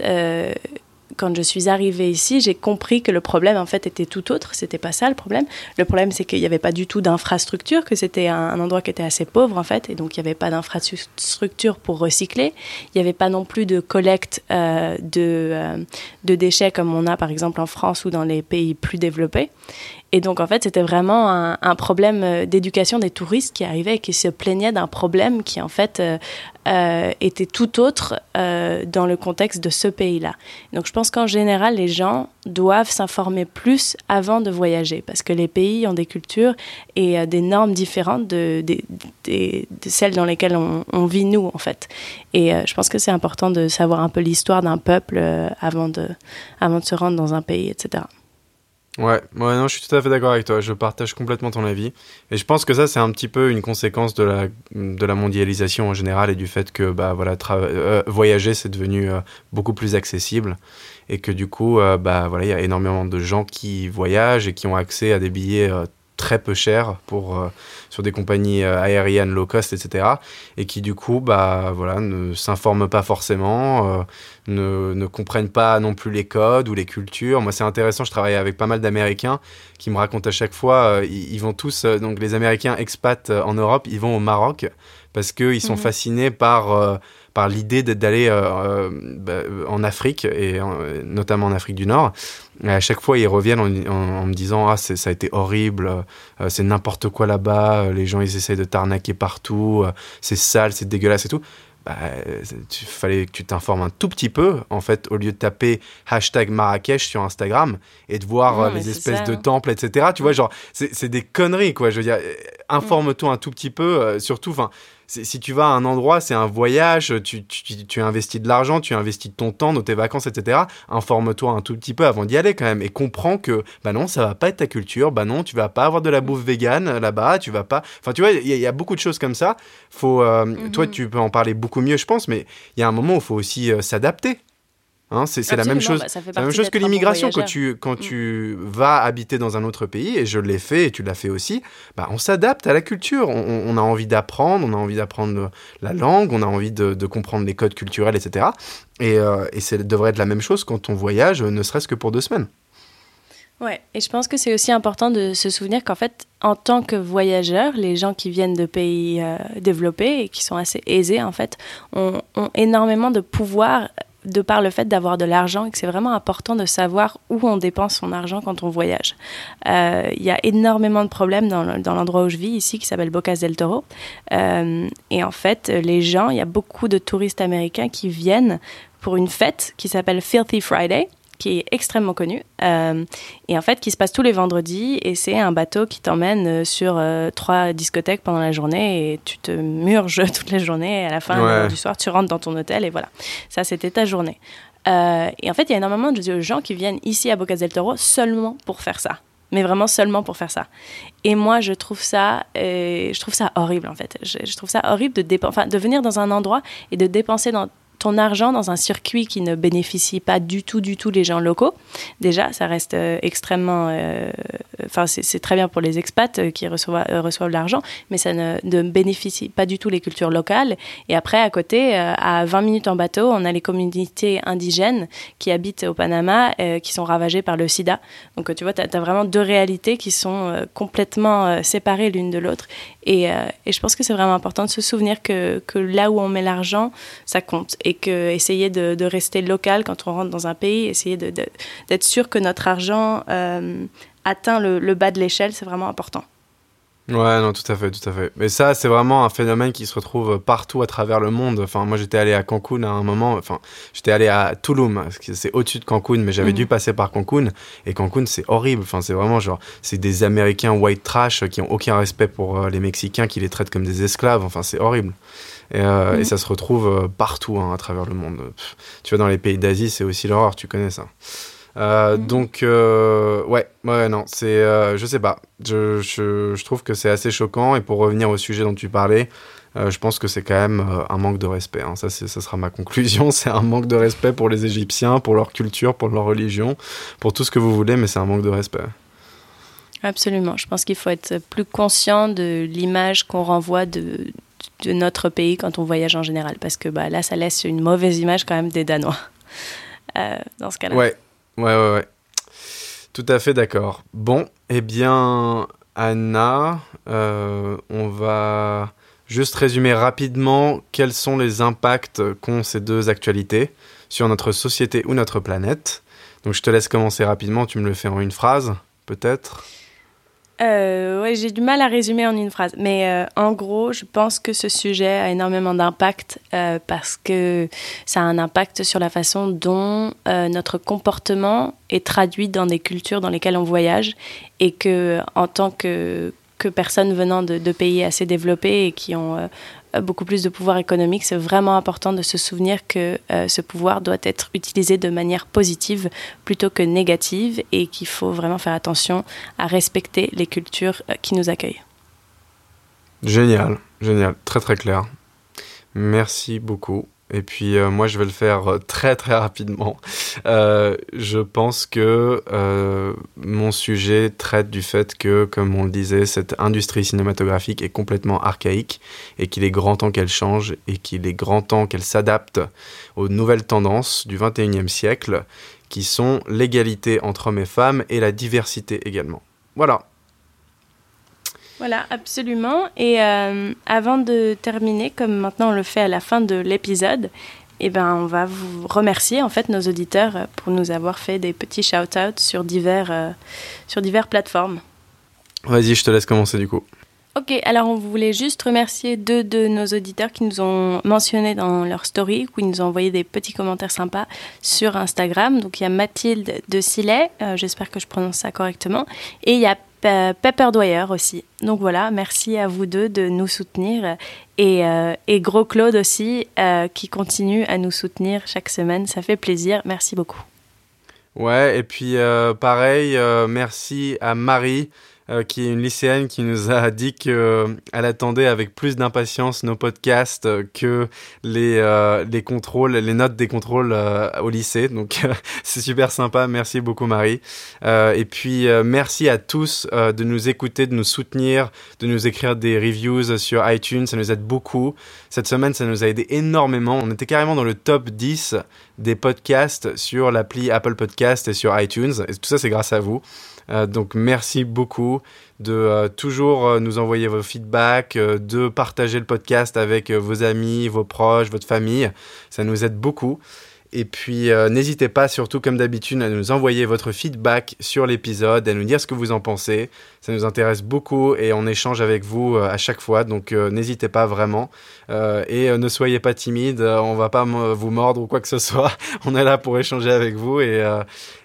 quand je suis arrivée ici, j'ai compris que le problème, en fait, était tout autre. C'était pas ça le problème. Le problème, c'est qu'il n'y avait pas du tout d'infrastructure, que c'était un, endroit qui était assez pauvre, en fait, et donc il n'y avait pas d'infrastructure pour recycler. Il n'y avait pas non plus de collecte euh, de, euh, de déchets comme on a, par exemple, en France ou dans les pays plus développés. Et donc, en fait, c'était vraiment un, problème euh, d'éducation des touristes qui arrivaient et qui se plaignaient d'un problème qui, en fait, euh, euh, était tout autre dans le contexte de ce pays-là. Donc, je pense qu'en général, les gens doivent s'informer plus avant de voyager parce que les pays ont des cultures et des normes différentes de, celles dans lesquelles on, on, vit, nous, en fait. Et je pense que c'est important de savoir un peu l'histoire d'un peuple avant, de, avant de se rendre dans un pays, etc. Ouais, non, je suis tout à fait d'accord avec toi. Je partage complètement ton avis. Et je pense que ça, c'est un petit peu une conséquence de la, de la mondialisation en général et du fait que bah, voilà, euh, voyager, c'est devenu euh, beaucoup plus accessible. Et que du coup, euh, bah, voilà, il y a énormément de gens qui voyagent et qui ont accès à des billets très peu cher pour, euh, sur des compagnies euh, aériennes low cost, etc. Et qui du coup bah, voilà, ne s'informent pas forcément, euh, ne, ne, comprennent pas non plus les codes ou les cultures. Moi c'est intéressant, je travaille avec pas mal d'Américains qui me racontent à chaque fois, ils, vont tous, donc les Américains expats en Europe, ils vont au Maroc parce qu'ils sont mhm. fascinés par par l'idée d'aller bah, en Afrique et notamment en Afrique du Nord et à chaque fois, ils reviennent en, me disant Ah, ça a été horrible, euh, c'est n'importe quoi là-bas, euh, les gens ils essayent de t'arnaquer partout, euh, c'est sale, c'est dégueulasse et tout. Bah, il fallait que tu t'informes un tout petit peu, en fait, au lieu de taper hashtag Marrakech sur Instagram et de voir les espèces de hein. temples, etc. Tu vois, genre, c'est des conneries, quoi. Je veux dire, informe-toi un tout petit peu, surtout, enfin si tu vas à un endroit, c'est un voyage, tu, tu, tu investis de l'argent, tu investis de ton temps, de tes vacances, etc. Informe-toi un tout petit peu avant d'y aller quand même et comprends que bah non, ça va pas être ta culture, bah non, tu vas pas avoir de la bouffe végane là-bas, tu vas pas. Enfin, tu vois, il y, a beaucoup de choses comme ça. Faut, euh, mhm. toi, tu peux en parler beaucoup mieux, je pense, mais il y a un moment où il faut aussi euh, s'adapter. Hein, c'est la même chose, bah, la même chose que l'immigration. Quand tu, quand mm. tu vas habiter dans un autre pays, et je l'ai fait et tu l'as fait aussi, bah, on s'adapte à la culture. On, a envie d'apprendre, on a envie d'apprendre la langue, on a envie de, comprendre les codes culturels, etc. Et, euh, et ça devrait être la même chose quand on voyage, ne serait-ce que pour deux semaines. Ouais, et je pense que c'est aussi important de se souvenir qu'en fait, en tant que voyageurs, les gens qui viennent de pays euh, développés et qui sont assez aisés, en fait, ont, ont énormément de pouvoir de par le fait d'avoir de l'argent et que c'est vraiment important de savoir où on dépense son argent quand on voyage. Euh, il y a énormément de problèmes dans, l'endroit où je vis ici qui s'appelle Bocas del Toro. Euh, et en fait, les gens, il y a beaucoup de touristes américains qui viennent pour une fête qui s'appelle Filthy Friday qui est extrêmement connu euh, et en fait qui se passe tous les vendredis et c'est un bateau qui t'emmène euh, sur euh, trois discothèques pendant la journée et tu te murges toute la journée et à la fin du soir tu rentres dans ton hôtel et voilà ça c'était ta journée et en fait il y a énormément de gens qui viennent ici à Bocas del Toro seulement pour faire ça mais vraiment seulement pour faire ça. Et moi, je trouve ça, je trouve ça horrible en fait. Je, je trouve ça horrible de, enfin, de venir dans un endroit et de dépenser dans ton argent dans un circuit qui ne bénéficie pas du tout, du tout les gens locaux. Déjà, ça reste euh, extrêmement. Euh, enfin, c'est très bien pour les expats euh, qui reçoivent, reçoivent l'argent, mais ça ne, bénéficie pas du tout les cultures locales. Et après, à côté, à 20 minutes en bateau, on a les communautés indigènes qui habitent au Panama, qui sont ravagées par le sida. Donc, tu vois, tu as, vraiment deux réalités qui sont complètement séparées l'une de l'autre. Et, je pense que c'est vraiment important de se souvenir que, là où on met l'argent, ça compte que essayer de, rester local quand on rentre dans un pays, essayer d'être sûr que notre argent euh, atteint le, bas de l'échelle, c'est vraiment important. Ouais, non, tout à fait, tout à fait. Mais ça, c'est vraiment un phénomène qui se retrouve partout à travers le monde. Enfin, moi, j'étais allé à Cancun à un moment. Enfin, j'étais allé à Tulum, c'est au-dessus de Cancun, mais j'avais mhm. dû passer par Cancun. Et Cancun, c'est horrible. Enfin, c'est vraiment genre, c'est des Américains white trash qui ont aucun respect pour euh, les Mexicains, qui les traitent comme des esclaves. Enfin, c'est horrible. Et, euh, et, mhm. ça se retrouve euh, partout hein, à travers le monde. tu vois, dans les pays d'Asie, c'est aussi l'horreur, tu connais ça. Euh, mhm. Donc, euh, ouais, ouais, non, c'est, euh, je sais pas. Je, je, je trouve que c'est assez choquant. Et pour revenir au sujet dont tu parlais, je pense que c'est quand même un manque de respect. Hein. Ça, ça sera ma conclusion. C'est un manque de respect pour les Égyptiens, pour leur culture, pour leur religion, pour tout ce que vous voulez, mais c'est un manque de respect. Absolument. Je pense qu'il faut être plus conscient de l'image qu'on renvoie de, de notre pays quand on voyage en général, parce que bah, là, ça laisse une mauvaise image quand même des Danois. dans ce cas-là. Ouais, ouais, ouais. Tout à fait d'accord. Bon, eh bien, Anna, on va juste résumer rapidement quels sont les impacts qu'ont ces deux actualités sur notre société ou notre planète. Donc je te laisse commencer rapidement, tu me le fais en une phrase, peut-être? Euh, ouais, j'ai du mal à résumer en une phrase. Mais euh, en gros, je pense que ce sujet a énormément d'impact euh, parce que ça a un impact sur la façon dont euh, notre comportement est traduit dans des cultures dans lesquelles on voyage et que en tant que, que personnes venant de, de, pays assez développés et qui ont euh, beaucoup plus de pouvoir économique, c'est vraiment important de se souvenir que euh, ce pouvoir doit être utilisé de manière positive plutôt que négative et qu'il faut vraiment faire attention à respecter les cultures euh, qui nous accueillent. Génial, génial, très très clair. Merci beaucoup. Et puis euh, moi, je vais le faire euh, très très rapidement. Euh, je pense que mon sujet traite du fait que, comme on le disait, cette industrie cinématographique est complètement archaïque et qu'il est grand temps qu'elle change et qu'il est grand temps qu'elle s'adapte aux nouvelles tendances du 21e siècle qui sont l'égalité entre hommes et femmes et la diversité également. Voilà. Voilà, absolument. Et euh, avant de terminer, comme maintenant on le fait à la fin de l'épisode, eh ben, on va vous remercier en fait nos auditeurs pour nous avoir fait des petits shout-outs sur divers euh, sur diverses plateformes. Vas-y, je te laisse commencer du coup. Ok, alors on voulait juste remercier deux de nos auditeurs qui nous ont mentionné dans leur story, où ils nous ont envoyé des petits commentaires sympas sur Instagram. Donc il y a Mathilde de Silet, euh, j'espère que je prononce ça correctement, et il y a Pepper Dwyer aussi. Donc voilà, merci à vous deux de nous soutenir et, euh, et Gros Claude aussi euh, qui continue à nous soutenir chaque semaine. Ça fait plaisir. Merci beaucoup. Ouais, et puis euh, pareil, merci à Marie euh, qui est une lycéenne qui nous a dit qu'elle euh, attendait avec plus d'impatience nos podcasts euh, que les, les contrôles, les notes des contrôles au lycée. Donc c'est super sympa. Merci beaucoup Marie. Et puis merci à tous de nous écouter, de nous soutenir, de nous écrire des reviews sur iTunes. Ça nous aide beaucoup. Cette semaine, ça nous a aidé énormément. On était carrément dans le top 10 des podcasts sur l'appli Apple Podcast et sur iTunes. Et tout ça, c'est grâce à vous. Euh, donc merci beaucoup de euh, toujours euh, nous envoyer vos feedbacks, de partager le podcast avec vos amis, vos proches, votre famille. Ça nous aide beaucoup. Et puis n'hésitez pas, surtout comme d'habitude, à nous envoyer votre feedback sur l'épisode, à nous dire ce que vous en pensez. Ça nous intéresse beaucoup et on échange avec vous à chaque fois. Donc n'hésitez pas vraiment. et ne soyez pas timide, on va pas vous mordre ou quoi que ce soit. on est là pour échanger avec vous. Et,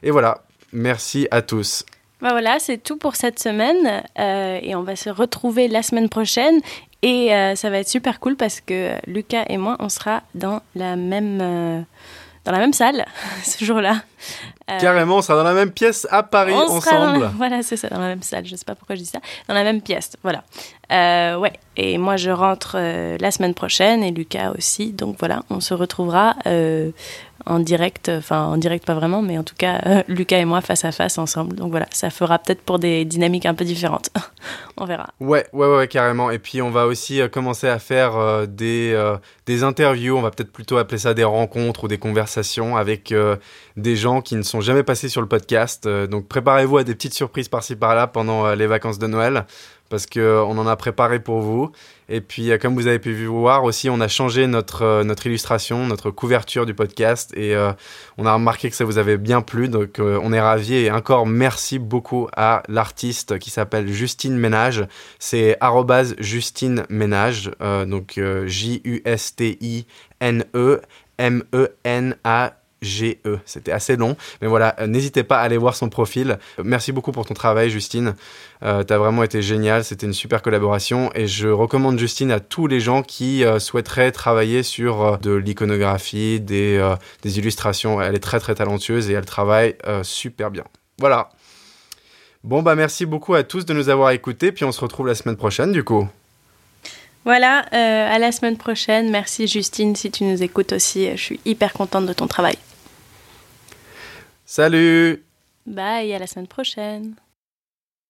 et voilà. Merci à tous. Ben voilà, c'est tout pour cette semaine euh, et on va se retrouver la semaine prochaine et euh, ça va être super cool parce que Lucas et moi, on sera dans la même, euh, dans la même salle ce jour-là. Carrément, on sera dans la même pièce à Paris on ensemble. Dans, voilà, c'est ça, dans la même salle. Je sais pas pourquoi je dis ça. Dans la même pièce, voilà. ouais, et moi je rentre la semaine prochaine et Lucas aussi. Donc voilà, on se retrouvera en direct, enfin en direct pas vraiment, mais en tout cas euh, Lucas et moi face à face ensemble. Donc voilà, ça fera peut-être pour des dynamiques un peu différentes. on verra. Ouais, ouais, ouais, carrément. Et puis on va aussi euh, commencer à faire euh, des, euh, des interviews, on va peut-être plutôt appeler ça des rencontres ou des conversations avec euh, des gens qui ne sont jamais passés sur le podcast. Euh, donc préparez-vous à des petites surprises par-ci par-là pendant euh, les vacances de Noël parce qu'on en a préparé pour vous. Et puis, euh, comme vous avez pu voir aussi, on a changé notre, euh, illustration, notre couverture du podcast, et euh, on a remarqué que ça vous avait bien plu, donc euh, on est ravis. Et encore, merci beaucoup à l'artiste qui s'appelle Justine Ménage. C'est Justine Ménage, euh, donc J-U-S-T-I-N-E M-E-N-A GE. C'était assez long, mais voilà, euh, n'hésitez pas à aller voir son profil. Merci beaucoup pour ton travail, Justine. Euh, T'as vraiment été génial, c'était une super collaboration et je recommande Justine à tous les gens qui euh, souhaiteraient travailler sur euh, de l'iconographie, des, illustrations. Elle est très très talentueuse et elle travaille super bien. Voilà. Bon bah merci beaucoup à tous de nous avoir écoutés, puis on se retrouve la semaine prochaine du coup. Voilà, à la semaine prochaine. Merci Justine si tu nous écoutes aussi. Je suis hyper contente de ton travail. Salut Bye, à la semaine prochaine.